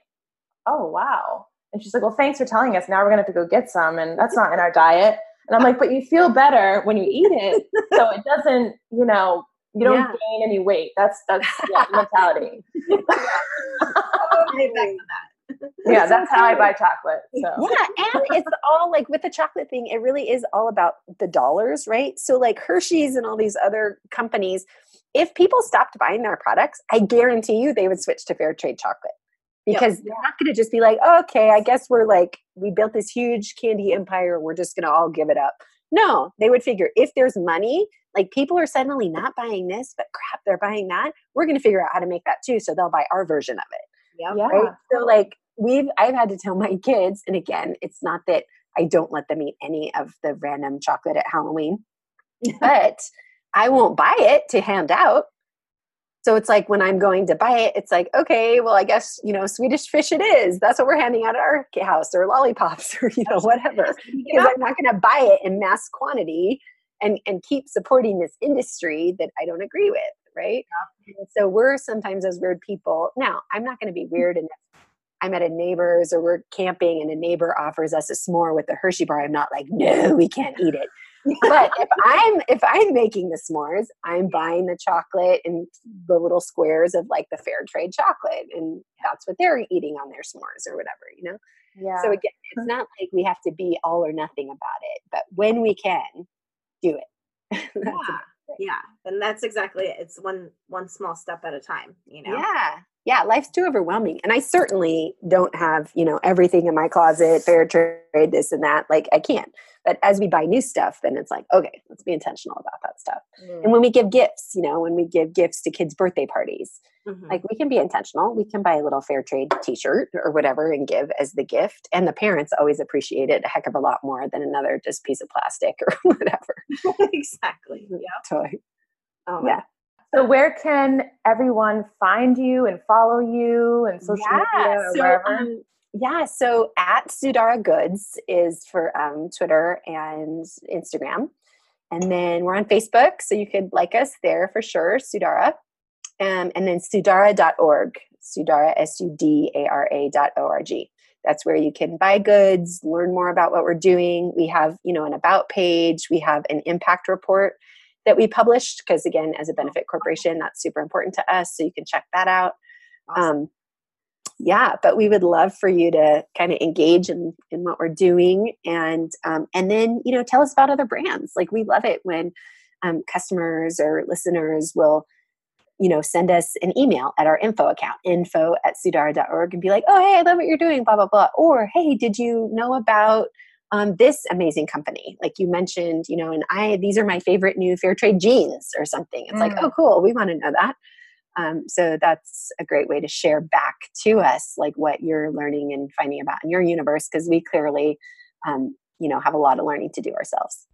"Oh wow!" And she's like, "Well, thanks for telling us. Now we're gonna have to go get some, and that's not in our diet." And I'm like, "But you feel better when you eat it, so it doesn't, you know, you don't yeah. gain any weight. That's that's yeah, mentality." yeah, that's how I buy chocolate. So. Yeah, and it's all like with the chocolate thing, it really is all about the dollars, right? So like Hershey's and all these other companies, if people stopped buying their products, I guarantee you they would switch to fair trade chocolate. Because they're not going to just be like, oh, okay, I guess we're like, we built this huge candy empire. We're just going to all give it up. No, they would figure if there's money, like people are suddenly not buying this, but crap, they're buying that. We're going to figure out how to make that too. So they'll buy our version of it. Yeah. Right? So like we've I've had to tell my kids, and again, it's not that I don't let them eat any of the random chocolate at Halloween, but I won't buy it to hand out. So it's like when I'm going to buy it, it's like, okay, well, I guess, you know, Swedish fish it is. That's what we're handing out at our house or lollipops or, you know, whatever. Because I'm not going to buy it in mass quantity and, and keep supporting this industry that I don't agree with. Right. And so we're sometimes as weird people. Now, I'm not going to be weird and I'm at a neighbor's or we're camping and a neighbor offers us a s'more with the Hershey bar, I'm not like, no, we can't eat it. but if I'm if I'm making the s'mores, I'm buying the chocolate and the little squares of like the fair trade chocolate, and that's what they're eating on their s'mores or whatever, you know. Yeah. So again, it's not like we have to be all or nothing about it, but when we can, do it. yeah. Yeah and that's exactly it it's one one small step at a time you know? Yeah. Yeah life's too overwhelming and i certainly don't have you know everything in my closet fair trade this and that like i can't but as we buy new stuff then it's like okay let's be intentional about that stuff. Mm. and when we give gifts you know when we give gifts to kids birthday parties mm-hmm. like we can be intentional we can buy a little fair trade t-shirt or whatever and give as the gift and the parents always appreciate it a heck of a lot more than another just piece of plastic or whatever exactly yeah toy oh yeah so where can everyone find you and follow you and social yeah, media or so, wherever? Um, yeah, so at Sudara Goods is for um, Twitter and Instagram. And then we're on Facebook, so you could like us there for sure, Sudara. Um, and then sudara.org, Sudara, S U D A R A dot O R G. That's where you can buy goods, learn more about what we're doing. We have, you know, an about page, we have an impact report that we published because again as a benefit corporation that's super important to us so you can check that out awesome. um, yeah but we would love for you to kind of engage in, in what we're doing and um, and then you know tell us about other brands like we love it when um, customers or listeners will you know send us an email at our info account info at sudara.org and be like oh hey i love what you're doing blah blah blah. Or hey did you know about um, this amazing company? Like you mentioned you know and i these are my favorite new fair trade jeans or something. It's mm. like oh cool we want to know that. Um, so that's a great way to share back to us like what you're learning and finding about in your universe because we clearly um, you know have a lot of learning to do ourselves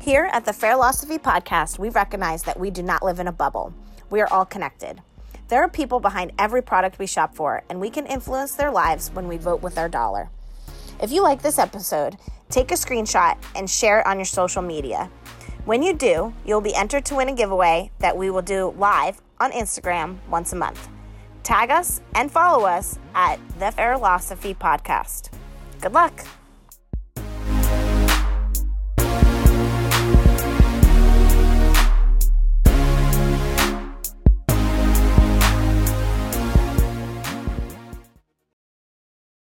here at the Fairlosophy podcast we recognize that we do not live in a bubble we are all connected there are people behind every product we shop for, and we can influence their lives when we vote with our dollar. If you like this episode, take a screenshot and share it on your social media. When you do, you'll be entered to win a giveaway that we will do live on Instagram once a month. Tag us and follow us at the Fairlosophy Podcast. Good luck.